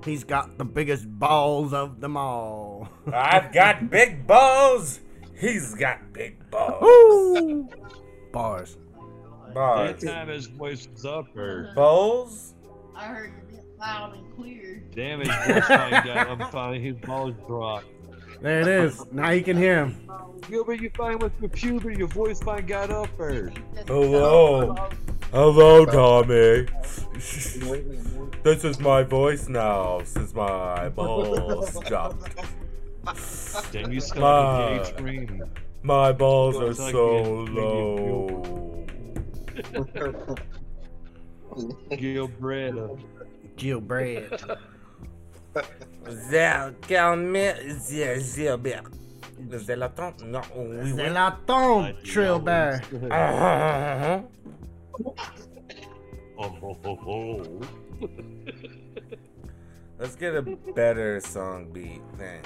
S1: He's got the biggest balls of them all.
S2: I've got big balls. He's got big balls.
S1: Woo! Bars.
S4: That time his voice was up there.
S2: Balls?
S10: I heard it loud and clear.
S4: Damn, his voice finally got I'm finally his balls dropped.
S1: There it is. Now you can hear him.
S4: Gilbert, you finally went through puberty, your voice finally got up there.
S2: Hello. Hello, Tommy. This is my voice now since my balls [LAUGHS] dropped.
S4: Damn, you sound like a gay.
S2: My balls are
S4: like
S2: so low.
S4: Gilbert. [LAUGHS]
S1: Jill Bread.
S2: Zé, calme, Zé, Gilbert. Zélaton? Non, oui, oui.
S1: Zelaton, Trill Bear.
S2: Ah,
S4: Oh, ho, ho, ho.
S2: Let's get a better song beat. Man.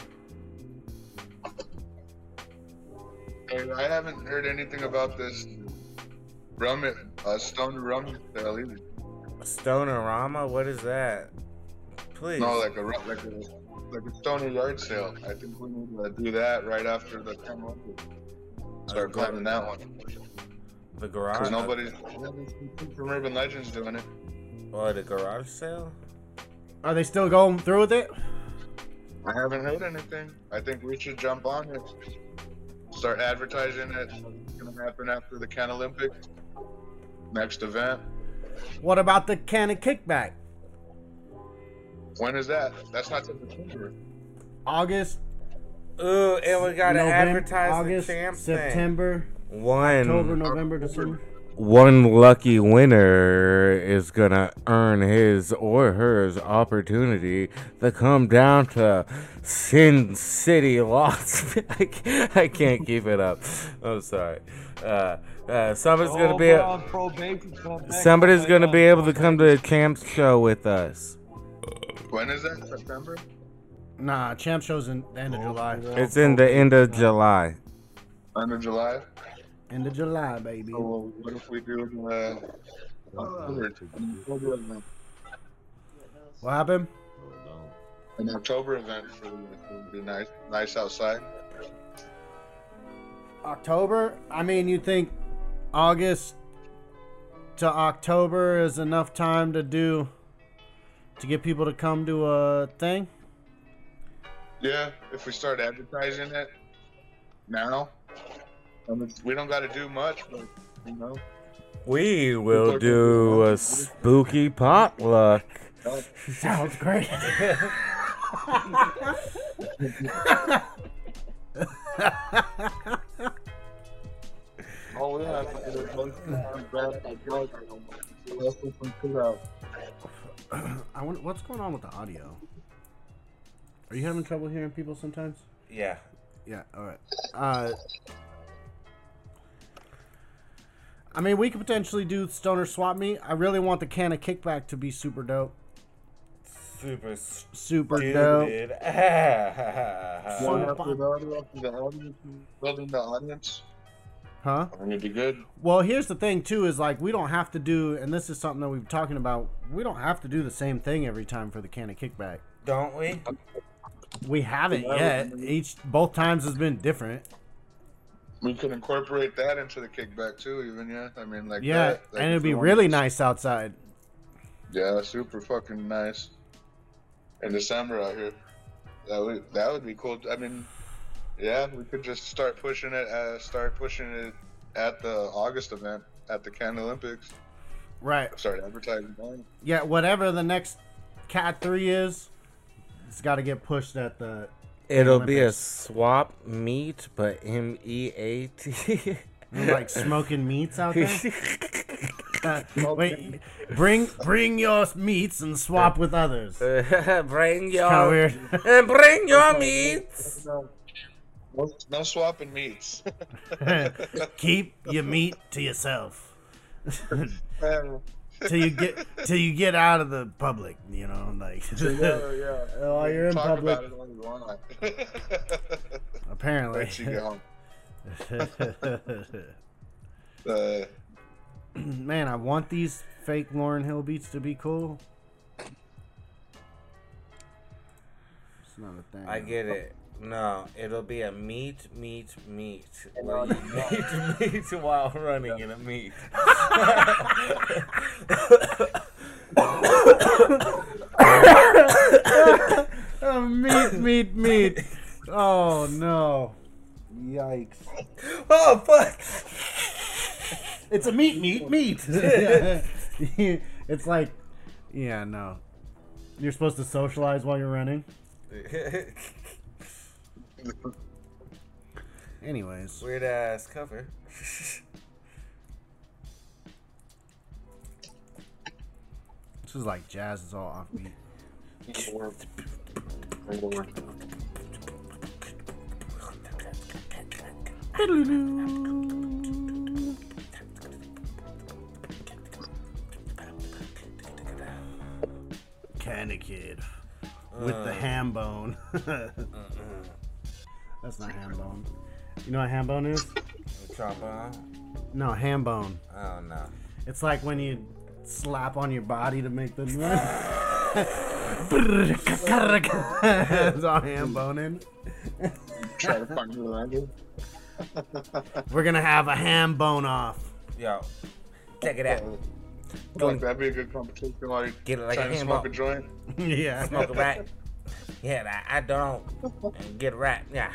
S9: I haven't heard anything about this rum, uh, stone rum sale either.
S2: Stonerama? What is that? Please.
S9: No, like a like a like a stoner yard sale. I think we need to do that right after the come up. Start oh,
S2: Okay.
S9: planning that one
S2: the garage.
S9: because nobody's from Urban Legends doing it.
S2: Or the garage sale?
S1: Are they still going through with it?
S9: I haven't heard anything. I think we should jump on it. Start advertising it. It's gonna happen after the Can Olympics. Next event.
S1: What about the can of kickback?
S9: When is that? That's not till September.
S1: August,
S2: Ooh, and we gotta
S1: November,
S2: advertise
S1: August,
S2: the champ thing.
S1: September,
S2: One.
S1: October, November, December.
S2: one lucky winner is gonna earn his or hers opportunity to come down to Sin City, Las. I can't, [LAUGHS] I can't keep it up. I'm sorry. Uh, uh, somebody's gonna
S4: Oh,
S2: be
S4: we're on probation, come back.
S2: somebody's gonna be able to come to the champ show with us.
S9: When is that? September?
S1: Nah, champ shows in the end of July.
S2: It's in the end of July.
S9: End of July?
S1: End of July, baby.
S9: So well, what if we do uh, October? October event?
S1: What happened?
S9: An October event for would be nice, nice outside.
S1: October? I mean, you think August to October is enough time to do to get people to come to a thing?
S9: Yeah, if we start advertising it now, I mean, we don't got to do much, but you know,
S2: We will do a spooky potluck.
S1: Sounds great. [LAUGHS] [LAUGHS] [LAUGHS]
S9: all we have to do is most grab that drug. Let's put some.
S1: I wonder what's going on with the audio. Are you having trouble hearing people sometimes?
S2: Yeah.
S1: Yeah. All right. Uh, I mean, we could potentially do stoner swap meet. I really want the can of kickback to be super dope.
S2: Super
S1: Super dope.
S2: stupid.
S9: One
S1: So
S9: after
S1: fun.
S9: the the audience, building the audience.
S1: Huh?
S9: I mean, it'd be good.
S1: Well, here's the thing too: is like we don't have to do, and this is something that we've been talking about. We don't have to do the same thing every time for the can of kickback.
S2: Don't we?
S1: We haven't yet. Each both times has been different.
S9: We could incorporate that into the kickback too, even yeah. I mean, like
S1: Yeah,
S9: that, like
S1: and it'd be really nice outside.
S9: Yeah, super fucking nice. In December out here, that would that would be cool. I mean, yeah, we could just start pushing it. Uh, start pushing it at the August event at the Can Olympics.
S1: Right.
S9: Start advertising. that.
S1: Yeah. Whatever the next Cat Three is, it's got to get pushed at the.
S2: It'll be a swap meet, but M E A T.
S1: like smoking meats out there. [LAUGHS] Uh, wait, bring bring your meats and swap with others. [LAUGHS]
S2: bring
S1: Kinda
S2: your
S1: weird.
S2: and [LAUGHS] bring your meats.
S9: No, no swapping meats. [LAUGHS]
S1: Keep your meat to yourself.
S9: Man, [LAUGHS]
S1: till you get till you get out of the public, you know, like
S9: yeah, yeah. [LAUGHS]
S1: While you're in
S9: Talk
S1: public,
S9: about it you
S1: apparently.
S9: Let you get home. Uh,
S1: Man, I want these fake Lauryn Hill beats to be cool. It's not a thing.
S2: I get it. No, it'll be a meat, meat, meat.
S7: And
S2: Where you
S7: the- [LAUGHS]
S2: meat, meat while running in a [LAUGHS] meat.
S1: oh, meat, meat, meat. Oh no! Yikes!
S2: Oh fuck!
S1: It's a meat, meat, meat. [LAUGHS] it's like, yeah, no. You're supposed to socialize while you're running. Anyways,
S2: Weird ass cover.
S1: this is like jazz is all offbeat. Candy Kid with the
S2: Uh.
S1: ham bone. [LAUGHS] That's not ham bone. You know what ham bone is?
S2: Trombone?
S1: No, ham bone.
S2: Oh no.
S1: It's like when you slap on your body to make the [LAUGHS] it's all ham boning.
S9: Try to find you around here.
S1: We're gonna have a ham bone off.
S2: Yo, check it out.
S9: Like, that'd be a good competition Like,
S2: Get it like
S9: trying
S2: a
S9: to
S2: ham
S9: smoke
S2: bone.
S9: a joint. [LAUGHS]
S1: yeah.
S2: Smoke it right. Yeah, I, I don't get right. Yeah.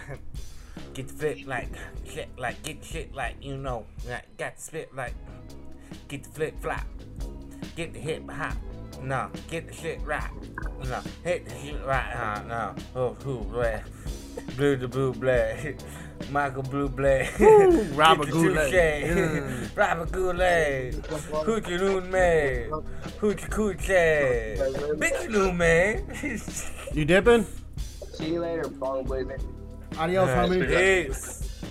S2: Get flip like shit, like get shit like you know. Like, got spit like get the flip flop. Get the hip hop. No, get the shit right. No, hit the shit right. Uh, no. Oh, who, bleh. Blue the blue bleh. [LAUGHS] Michael Blue Bleh.
S1: Woo, Robert
S2: Get
S1: Goulet.
S2: touche. Robert Goulet. Hoochie Loon Man. Hoochie Coochie. Bitch Loon Man.
S1: You dipping?
S7: See you later, bong blazing.
S1: Adios, homie.
S2: Peace.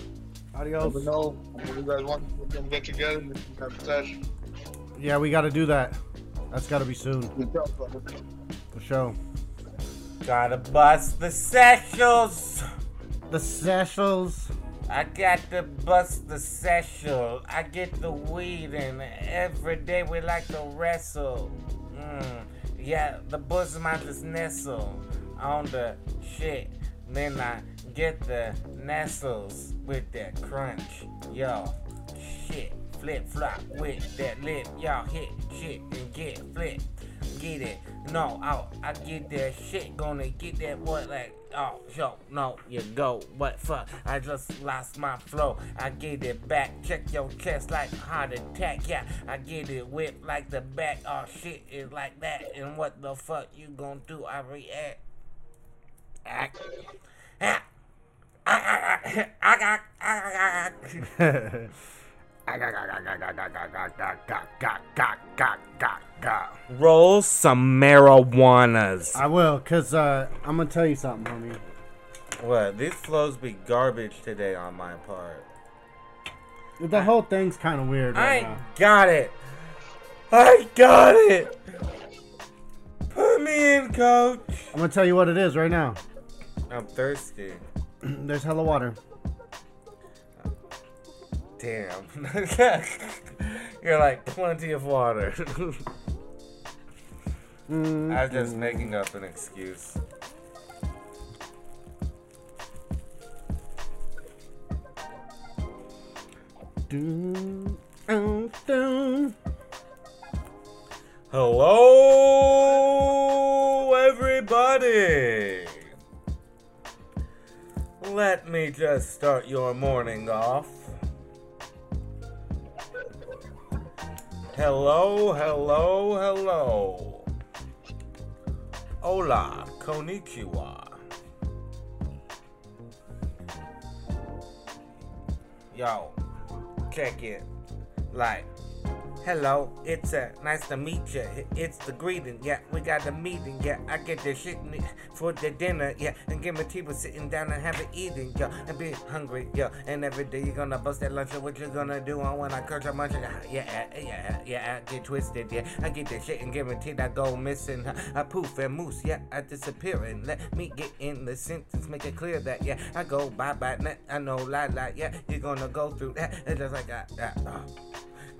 S1: Adios.
S9: Never know when you guys want to come get together. We can have a sesh.
S1: Yeah, we gotta do that. That's gotta be soon. For sure.
S2: Gotta bust the sexuals.
S1: The seshels.
S2: I got to bust the sexual. I get the weed and every day we like to wrestle. Mm. Yeah, the bosom I just nestle on the shit. Then I get the nestles with that crunch. Yo, shit. Flip flop with that lip. Y'all hit shit and get flip. Get it. No, I, I get that shit. Gonna get that boy like. Oh, yo, no, you go. What fuck? I just lost my flow. I get it back. Check your chest like heart attack. Yeah, I get it whipped like the back. Oh, shit is like that. And what the fuck you gonna do? I react. Act. Ah. Ah, ah, ah, ah, ah, ah, ah. Roll some marijuanas.
S1: I will, cause uh, I'm gonna tell you something, homie.
S2: What? These flows be garbage today on my part.
S1: The whole thing's kind of weird right
S2: ain't
S1: now.
S2: got it. I got it. Put me in, coach.
S1: I'm gonna tell you what it is right now.
S2: I'm thirsty. [CLEARS THROAT]
S1: There's hella water.
S2: Damn. [LAUGHS] You're like plenty of water.
S1: Mm,
S2: I was just making up an excuse. Hello, everybody. Let me just start your morning off. Hello, hello, hello. Hola, konnichiwa. Yo, check it. Like, Hello, it's uh, nice to meet you. It's the greeting, yeah. We got the meeting, yeah. I get the shit for the dinner, yeah. And get my people sitting down and have an eating, yeah. And be hungry, yeah. And every day you're gonna bust that lunch, what you gonna do on when I curse a munch? Uh, yeah, uh, yeah, uh, yeah. I get twisted, yeah. I get the shit and guaranteed I go missing. I poof and moose, yeah. I disappear and let me get in the sentence, make it clear that, yeah. I go bye bye, I know lie lie, yeah. You're gonna go through that. It's just like I, I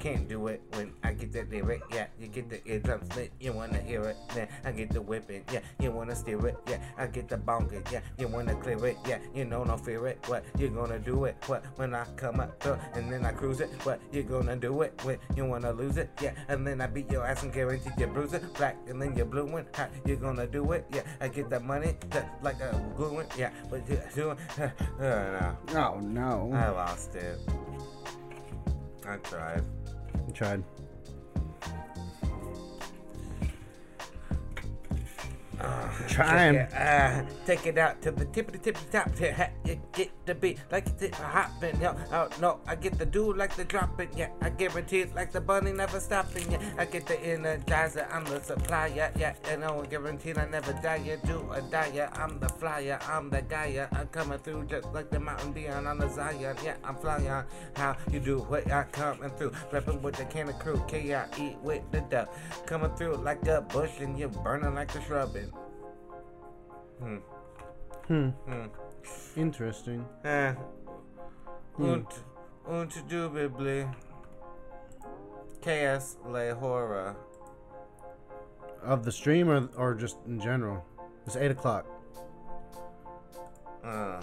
S2: can't do it when I get that lyric. Yeah, you get the eardrum slit, you wanna hear it. Then I get the whipping. Yeah, you wanna steer it. Yeah, I get the bonking. Yeah, you wanna clear it. Yeah, you know no fear it. What you gonna do it? What when I come up uh, and then I cruise it? What you gonna do it? When you wanna lose it? Yeah, and then I beat your ass and guarantee you bruise it. Black and then you're blue one. How you gonna do it? Yeah, I get the money just like a glue one. Yeah, but you doing? [LAUGHS] Uh, no.
S1: Oh no.
S2: I lost it. I tried.
S1: Tried. Trying.
S2: Take it, uh, take it out to the tip of the tip of the top. Yeah, ha- you get the beat like it's hopping. Yeah, oh no, I get the do like the dropping. Yeah, I guarantee it like the bunny never stopping. Yeah, I get the energizer. I'm the supplier. Yeah, and I guaranteed I never die. Yeah, do or die. Yeah, I'm the flyer. I'm the guy. Yeah, I'm coming through just like the mountain Dion on the Zion. Yeah, I'm flying. How you do what I coming through? Rapping with the Kanna Krew. K I eat with the duck. Coming through like a bush and you're burning like a shrubin'. Hmm.
S1: Hmm.
S2: Hmm.
S1: Interesting.
S2: Eh.
S1: Hmm.
S2: Und, und dubibly. KS Le Horror.
S1: Of the stream or or just in general? It's eight o'clock.
S2: Uh.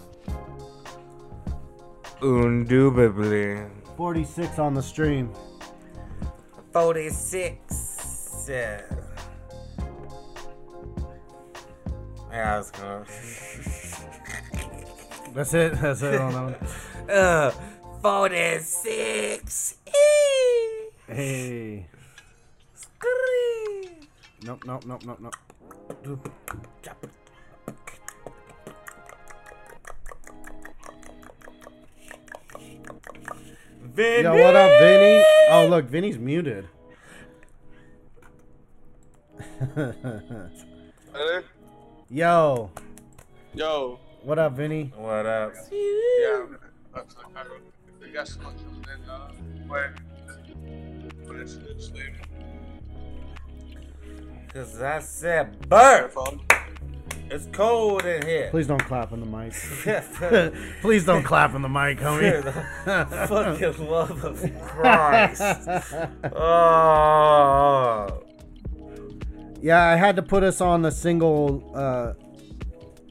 S1: Forty six on the stream.
S2: 46. Yeah. Yeah, I was gonna.
S1: That's it. That's it on that one. [LAUGHS]
S2: uh, 46.
S1: Hey. Nope. Nope. Nope. Nope. Nope.
S2: Vinny!
S1: Yo, what up, Vinny? Oh, look, Vinny's muted. [LAUGHS]
S11: Hello?
S1: Yo,
S11: Yo.
S1: what up, Vinny?
S2: What up?
S11: Yeah. They got some then uh where but it's it's later.
S2: Cause I said burp. It's cold in here.
S1: Please don't clap on the mic. [LAUGHS] Please don't clap on the mic, homie.
S2: Fucking love of [LAUGHS] Christ. Oh.
S1: Yeah, I had to put us on the single uh,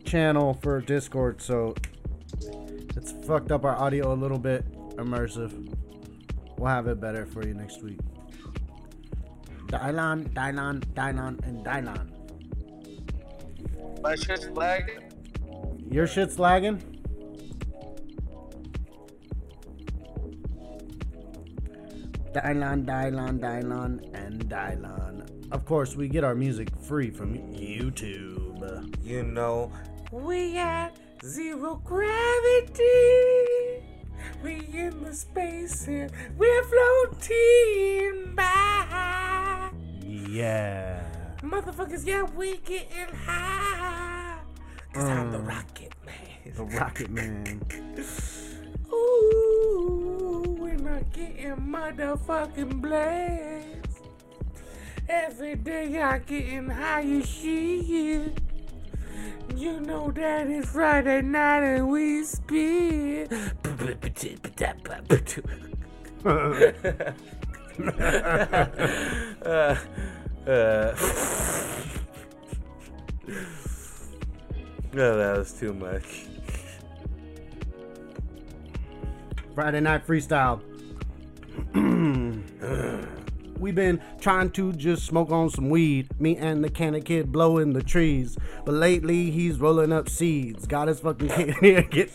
S1: channel for Discord, so it's fucked up our audio a little bit. Immersive. We'll have it better for you next week. Dylan, Dylan, Dylan, and Dylan.
S11: My shit's lagging.
S1: Your shit's lagging? Dylan, Dylan, Dylan, and Dylan. Of course, we get our music free from YouTube.
S2: You know, we at zero gravity. We in the space here. we're floating by.
S1: Yeah.
S2: Motherfuckers, yeah, we getting high. Cause I'm the
S1: Mm.
S2: rocket man.
S1: The Rocket Man. [LAUGHS]
S2: Ooh, we're not getting motherfucking blessed. Every day I getting higher shit. You know that it's Friday night and we spit. uh, [LAUGHS] uh, no, that was too much.
S1: Friday Night Freestyle. [CLEARS THROAT] We've been trying to just smoke on some weed. Me and the cannon kid blowing the trees. But lately he's rolling up seeds. Got his fucking [LAUGHS] kid here. Get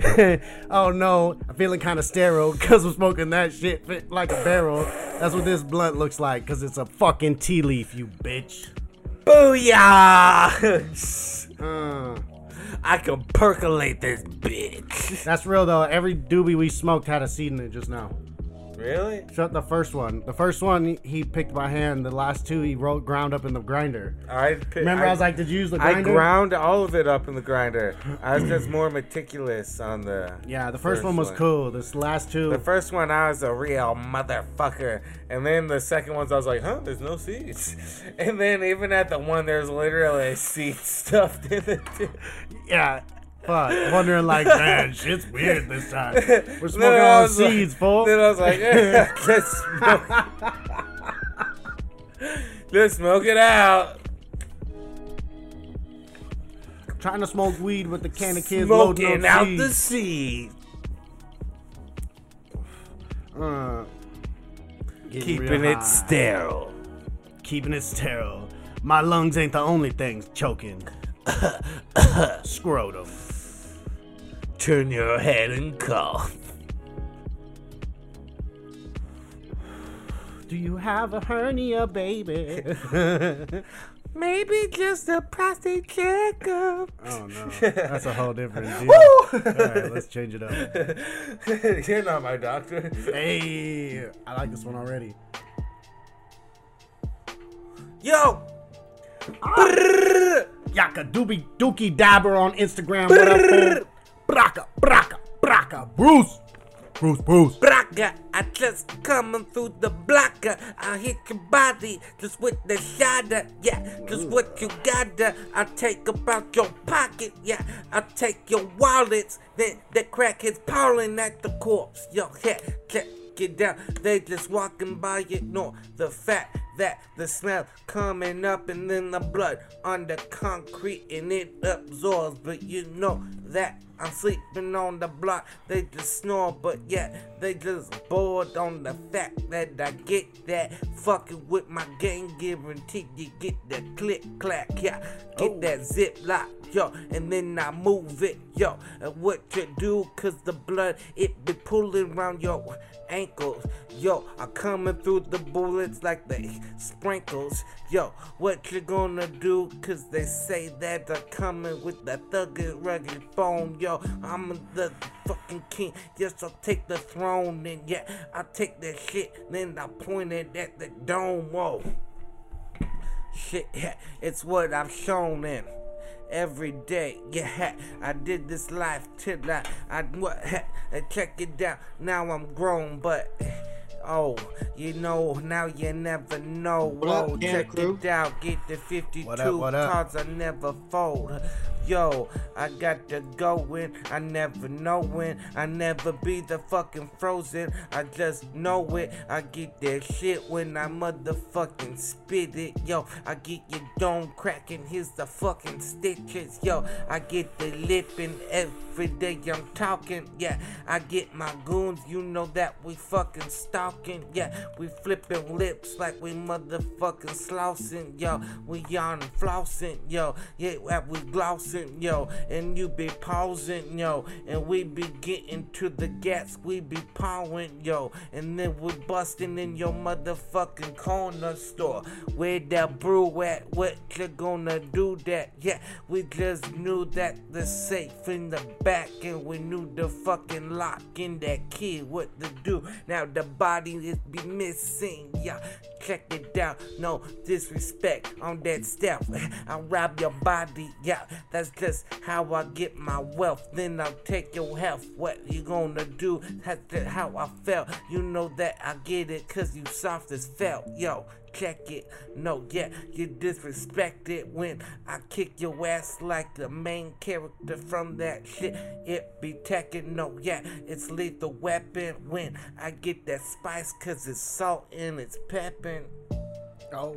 S1: [LAUGHS] oh no, I'm feeling kind of sterile because I'm smoking that shit fit like a barrel. That's what this blunt looks like because it's a fucking tea leaf, you bitch.
S2: Booyah! [LAUGHS]
S1: Uh,
S2: I can percolate this bitch.
S1: that's real though. Every doobie we smoked had a seed in it just now.
S2: Really?
S1: Shut the first one. The first one he picked by hand. The last two he wrote ground up in the grinder.
S2: I pi-
S1: Remember, I, was like, "Did you use the grinder?
S2: I ground all of it up in the grinder. I was just more meticulous on the.
S1: Yeah, the first, one was cool. This last two.
S2: The first one, I was a real motherfucker, and then the second ones, I was like, "Huh? There's no seats." [LAUGHS] And then even at the one, there's literally a seat [LAUGHS] stuffed in it.
S1: yeah. Fuck. Wondering like, man, shit's weird this time. We're smoking on
S2: was like-
S1: seeds, fool.
S2: Then I was like, eh, let's [LAUGHS] smoke. let's smoke it out.
S1: Trying to smoke weed with the can of kids loading
S2: Smoking
S1: up
S2: out
S1: seeds.
S2: the seed.
S1: Uh,
S2: Keeping it
S1: high.
S2: sterile.
S1: Keeping it sterile. My lungs ain't the only things choking. [COUGHS] Scrotum.
S2: Turn your head and cough.
S1: Do you have a hernia, baby? [LAUGHS]
S2: Maybe just a prostate checkup.
S1: Oh no, [LAUGHS] that's a whole different deal.
S2: Woo!
S1: All right, let's change it up. [LAUGHS]
S2: You're not my doctor.
S1: Hey, I like this one already.
S2: Yo!
S1: Yaka doobie dookie dabber on Instagram. Braka, braka, braka. Bruce. Bruce, Bruce.
S2: Braga, I just coming through the blocker. I hit your body just with the shotter. Yeah, just what you gotta. I take about your pocket. Yeah, I take your wallets. Then the crackheads pawing at the corpse. Yo, yeah, check it out. They just walking by, ignore the fact that the smell coming up and then the blood on the concrete and it absorbs. But you know that I'm sleeping on the block. They just snore, but yeah, they just bored on the fact that I get that fucking with my gang guarantee. You get that click clack, yeah, get oh. that zip lock, yo, and then I move it, yo. And what you do, cause the blood it be pulling around your ankles, yo. I'm coming through the bullets like the sprinkles, yo. What you gonna do, cause they say that I'm coming with that thugged rugged phone, yo. I'm the fucking king, yes, I'll take the throne, and yeah, I'll take that shit, then I point it at the dome, whoa. Shit, yeah, it's what I've shown in every day. Yeah, I did this life till I, I what? Check it down. Now I'm grown, but oh, you know, now you never know.
S12: What up, oh,
S2: Whoa,
S12: Camp
S2: check
S12: Crew?
S2: it out. Get the 52
S1: What up, what up?
S2: cards I never fold. Yo, I got to go in. I never know when. I never be the fucking frozen. I just know it. I get that shit when I motherfucking spit it. Yo, I get your dome cracking. Here's the fucking stitches. Yo, I get the lip lipping every day I'm talking. Yeah, I get my goons. You know that we fucking stalking. Yeah, we flipping lips like we motherfucking slouching. Yo, we on flossing. Yo, yeah, we glossing. Yo, and you be pausing. Yo, and we be getting to the gats. We be pawing. Yo, and then we busting in your motherfucking corner store. Where that brew at? What you gonna do that? Yeah, we just knew that the safe in the back, and we knew the fucking lock in that key. What to do? Now the body is be missing. Yeah, check it out. No disrespect on that step. [LAUGHS] I rob your body. Yeah, that's just how I get my wealth. Then I'll take your health. What you gonna do? That's how I felt. You know that I get it, cause you soft as felt. Yo, check it. No, yeah, you disrespect it when I kick your ass like the main character from that shit. It be taking no, yeah, it's lethal weapon when I get that spice cause it's salt and it's peppin'.
S1: Oh.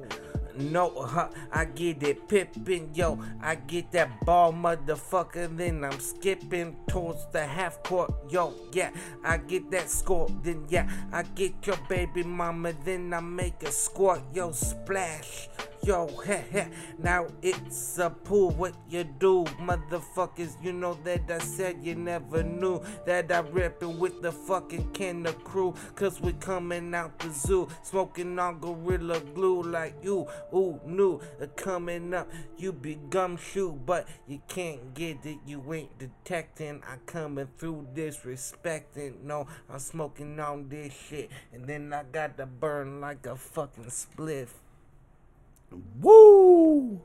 S2: No, huh, I get it pippin', yo. I get that ball, motherfucker. Then I'm skipping towards the half court, yo. Yeah, I get that score. Then, yeah, I get your baby mama. Then I make a squirt, yo. Splash, yo. Heh heh. Now it's a pool. What you do, motherfuckers? You know that I said you never knew that I rippin' with the fucking Kanna Krew. Cause we coming out the zoo, smoking on gorilla glue like you. Ooh, new, uh, coming up. You be gumshoe, but you can't get it. You ain't detecting. I coming through disrespecting. No, I'm smoking on this shit, and then I got to burn like a fucking spliff.
S1: Woo!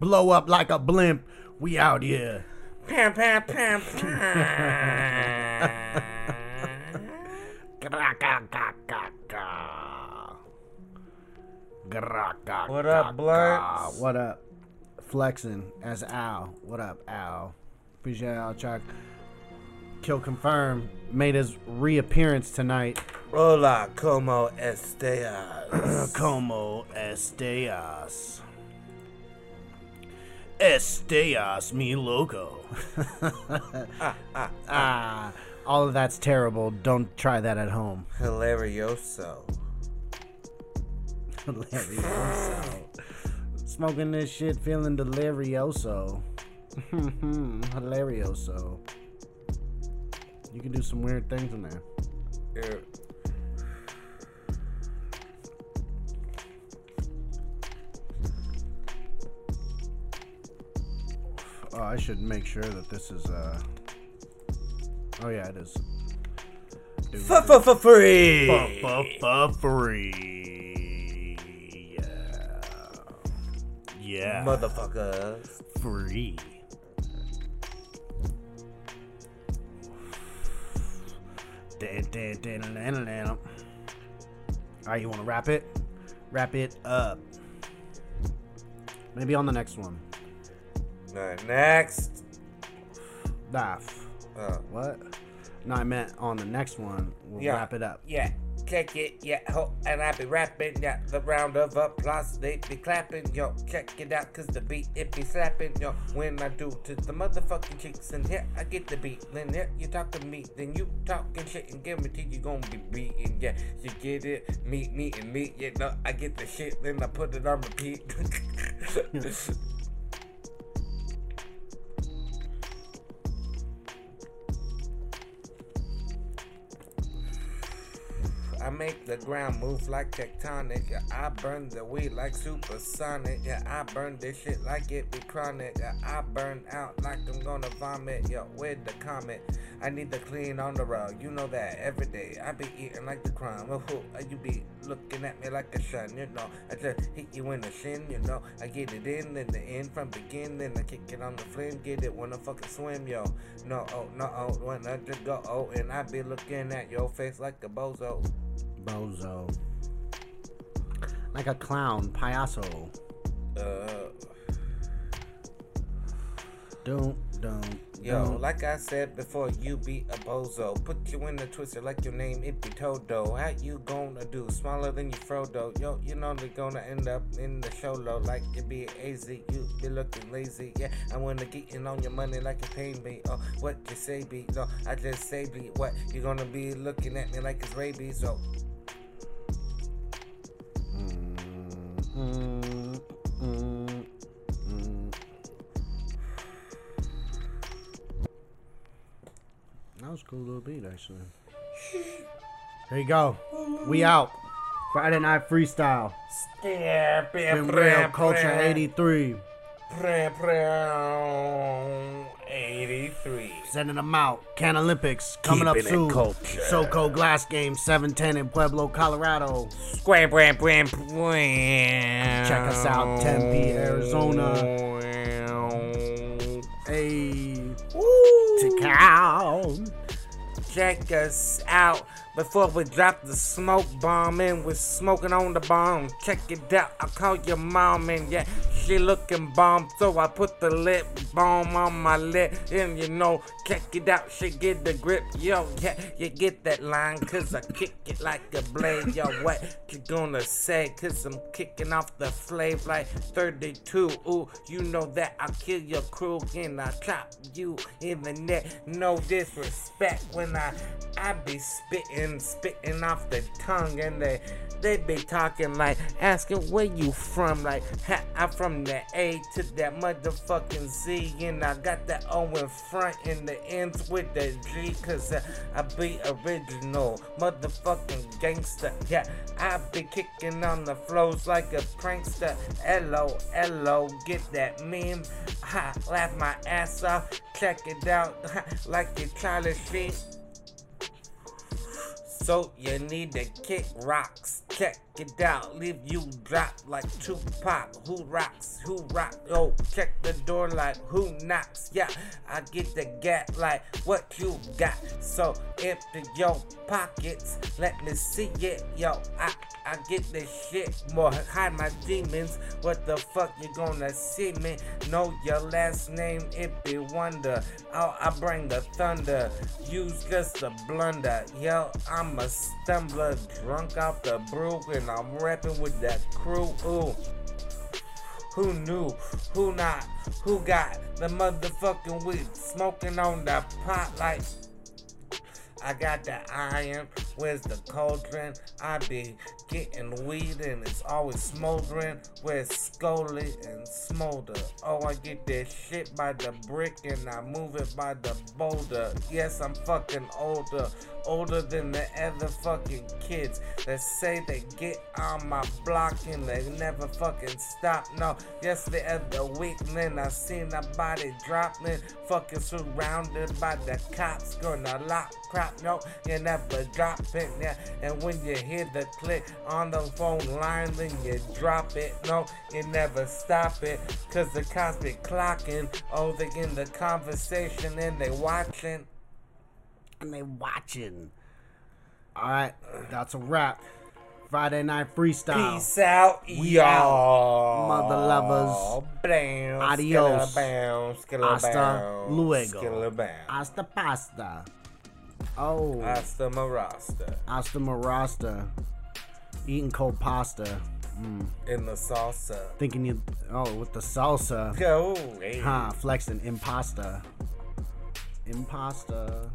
S1: Blow up like a blimp. We out here.
S2: Pam, pam, pam, pam. [LAUGHS] What up, Blunts?
S1: What up? Flexing as Al. What up, Al? Appreciate Al Chuck. Kill confirmed. Made his reappearance tonight.
S2: Hola, como estás?
S1: Como estás? Estás mi loco.
S2: ah, ah,
S1: ah. All of that's terrible. Don't try that at home.
S2: Hilarioso.
S1: Hilarioso. Smoking this shit, feeling delirioso. [LAUGHS] Hilarioso. You can do some weird things in there.
S2: Yeah.
S1: Oh, I should make sure that this is uh Oh yeah, it is.
S2: For for for free.
S1: For for free. Yeah.
S2: Motherfuckers.
S1: Free. Alright, you wanna wrap it? Wrap it up. Maybe on the next one.
S2: Next.
S1: Nah.
S2: Uh,
S1: what? No, I meant on the next one. We'll
S2: yeah,
S1: wrap it up.
S2: Yeah, check it, yeah, ho, and I be rapping, yeah, the round of applause, they be clapping, yo, check it out, cause the beat, it be slapping, yo, when I do to the motherfucking chicks, and here I get the beat, then here you talk to me, then you talking shit, and guarantee you gonna be beating, yeah, you get it, meet, meet, and meet, yeah, no, I get the shit, then I put it on repeat. [LAUGHS] I make the ground move like tectonic. Yeah, I burn the weed like supersonic. Yeah, I burn this shit like it be chronic. Yeah, I burn out like I'm gonna vomit. Yo, with the comet, I need to clean on the rug. You know that every day I be eating like the crime. Oh, you be looking at me like a shun? You know, I just hit you in the shin. You know, I get it in in the end from beginning. Then I kick it on the flame, get it when I fucking swim. Yo, no, oh, no, oh, when I just go, oh, and I be looking at your face like a bozo.
S1: Bozo. Like a clown, payaso.
S2: Uh.
S1: Don't, don't.
S2: Yo,
S1: don't.
S2: like I said before, you be a bozo. Put you in the twister like your name, it be Toto. How you gonna do? Smaller than you Frodo. Yo, you know they're gonna end up in the show low like you be AZ. You be looking lazy. Yeah, I wanna get in on your money like you pay me. Oh, what you say be? No, I just say be. What? You gonna be looking at me like it's rabies? So.
S1: Mm, mm, mm. That was a cool little beat, actually. There you go. We out. Friday Night Freestyle. Spin Real Culture 83.
S2: 83.
S1: Sending them out. Can Olympics coming
S2: Keeping
S1: up soon.
S2: culture.
S1: SoCo Glass Game 710 in Pueblo, Colorado.
S2: Square, bram, bram, bram.
S1: Check us out, Tempe, Arizona. Hey, to count.
S2: Check us out before we drop the smoke bomb and we're smoking on the bomb. Check it out, I call your mom and yeah, she looking bomb. So I put the lip balm on my lip and you know, check it out, she get the grip. Yo, yeah, you get that line cause I kick it like a blade. Yo, what you gonna say? Cause I'm kicking off the flave like 32. Ooh, you know that I'll kill your crew and I chop you in the neck. No disrespect when I I be spitting, spitting off the tongue, and they they be talking like asking where you from. Like ha, I'm from the A to that motherfucking Z, and I got that O in front and the ends with the G, cause I be original, motherfucking gangster. Yeah, I be kicking on the flows like a prankster. Hello, hello, get that meme. Ha, laugh my ass off. Check it out [LAUGHS] like you Charlie Sheen. So you need to kick rocks. Check it out. Leave you drop like Tupac. Who rocks? Who rock? Yo, check the door like who knocks? Yeah, I get the gap like what you got. So empty your pockets. Let me see it. Yo, I I get the shit more. Hide my demons. What the fuck you gonna see me? Know your last name, it be wonder. Oh, I bring the thunder. Use just a blunder. Yo, I'm a stumbler, drunk off the brew, and I'm rapping with that crew. Ooh. Who knew? Who not? Who got the motherfucking weed? Smoking on the pot like I got the iron. Where's the cauldron? I be getting weed and it's always smoldering. Where's Scully and Smolder? Oh, I get that shit by the brick and I move it by the boulder. Yes, I'm fucking older. Older than the other fucking kids that say they get on my block and they never fucking stop. No, yes, the other week, then I seen a body dropping, fucking surrounded by the cops. Gonna lock crap, no, you never drop Yeah. And when you hear the click on the phone line, then you drop it. No, you never stop it. Cause the cops be clocking. Oh, they in the conversation and they watching.
S1: And they watching. All right, that's a wrap. Friday night freestyle.
S2: Peace out,
S1: We
S2: y'all.
S1: out, mother lovers.
S2: Bam,
S1: Adios. Hasta luego. Hasta pasta. Oh.
S2: Hasta marasta.
S1: Hasta marasta. Eating cold pasta. Mm.
S2: In the salsa.
S1: Thinking you. Oh, with the salsa.
S2: Go. Hey.
S1: Huh, flexing impasta. Impasta.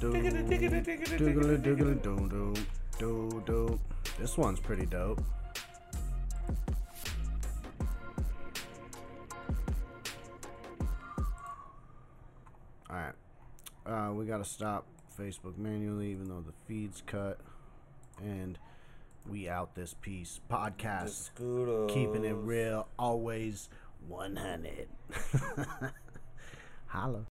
S1: Do, doogly doogly doo doo doo doo. This one's pretty dope. Alright. Uh, we gotta stop Facebook manually, even though the feed's cut. And we out this piece. Podcast. Keeping it real, always 100. [LAUGHS] Holla.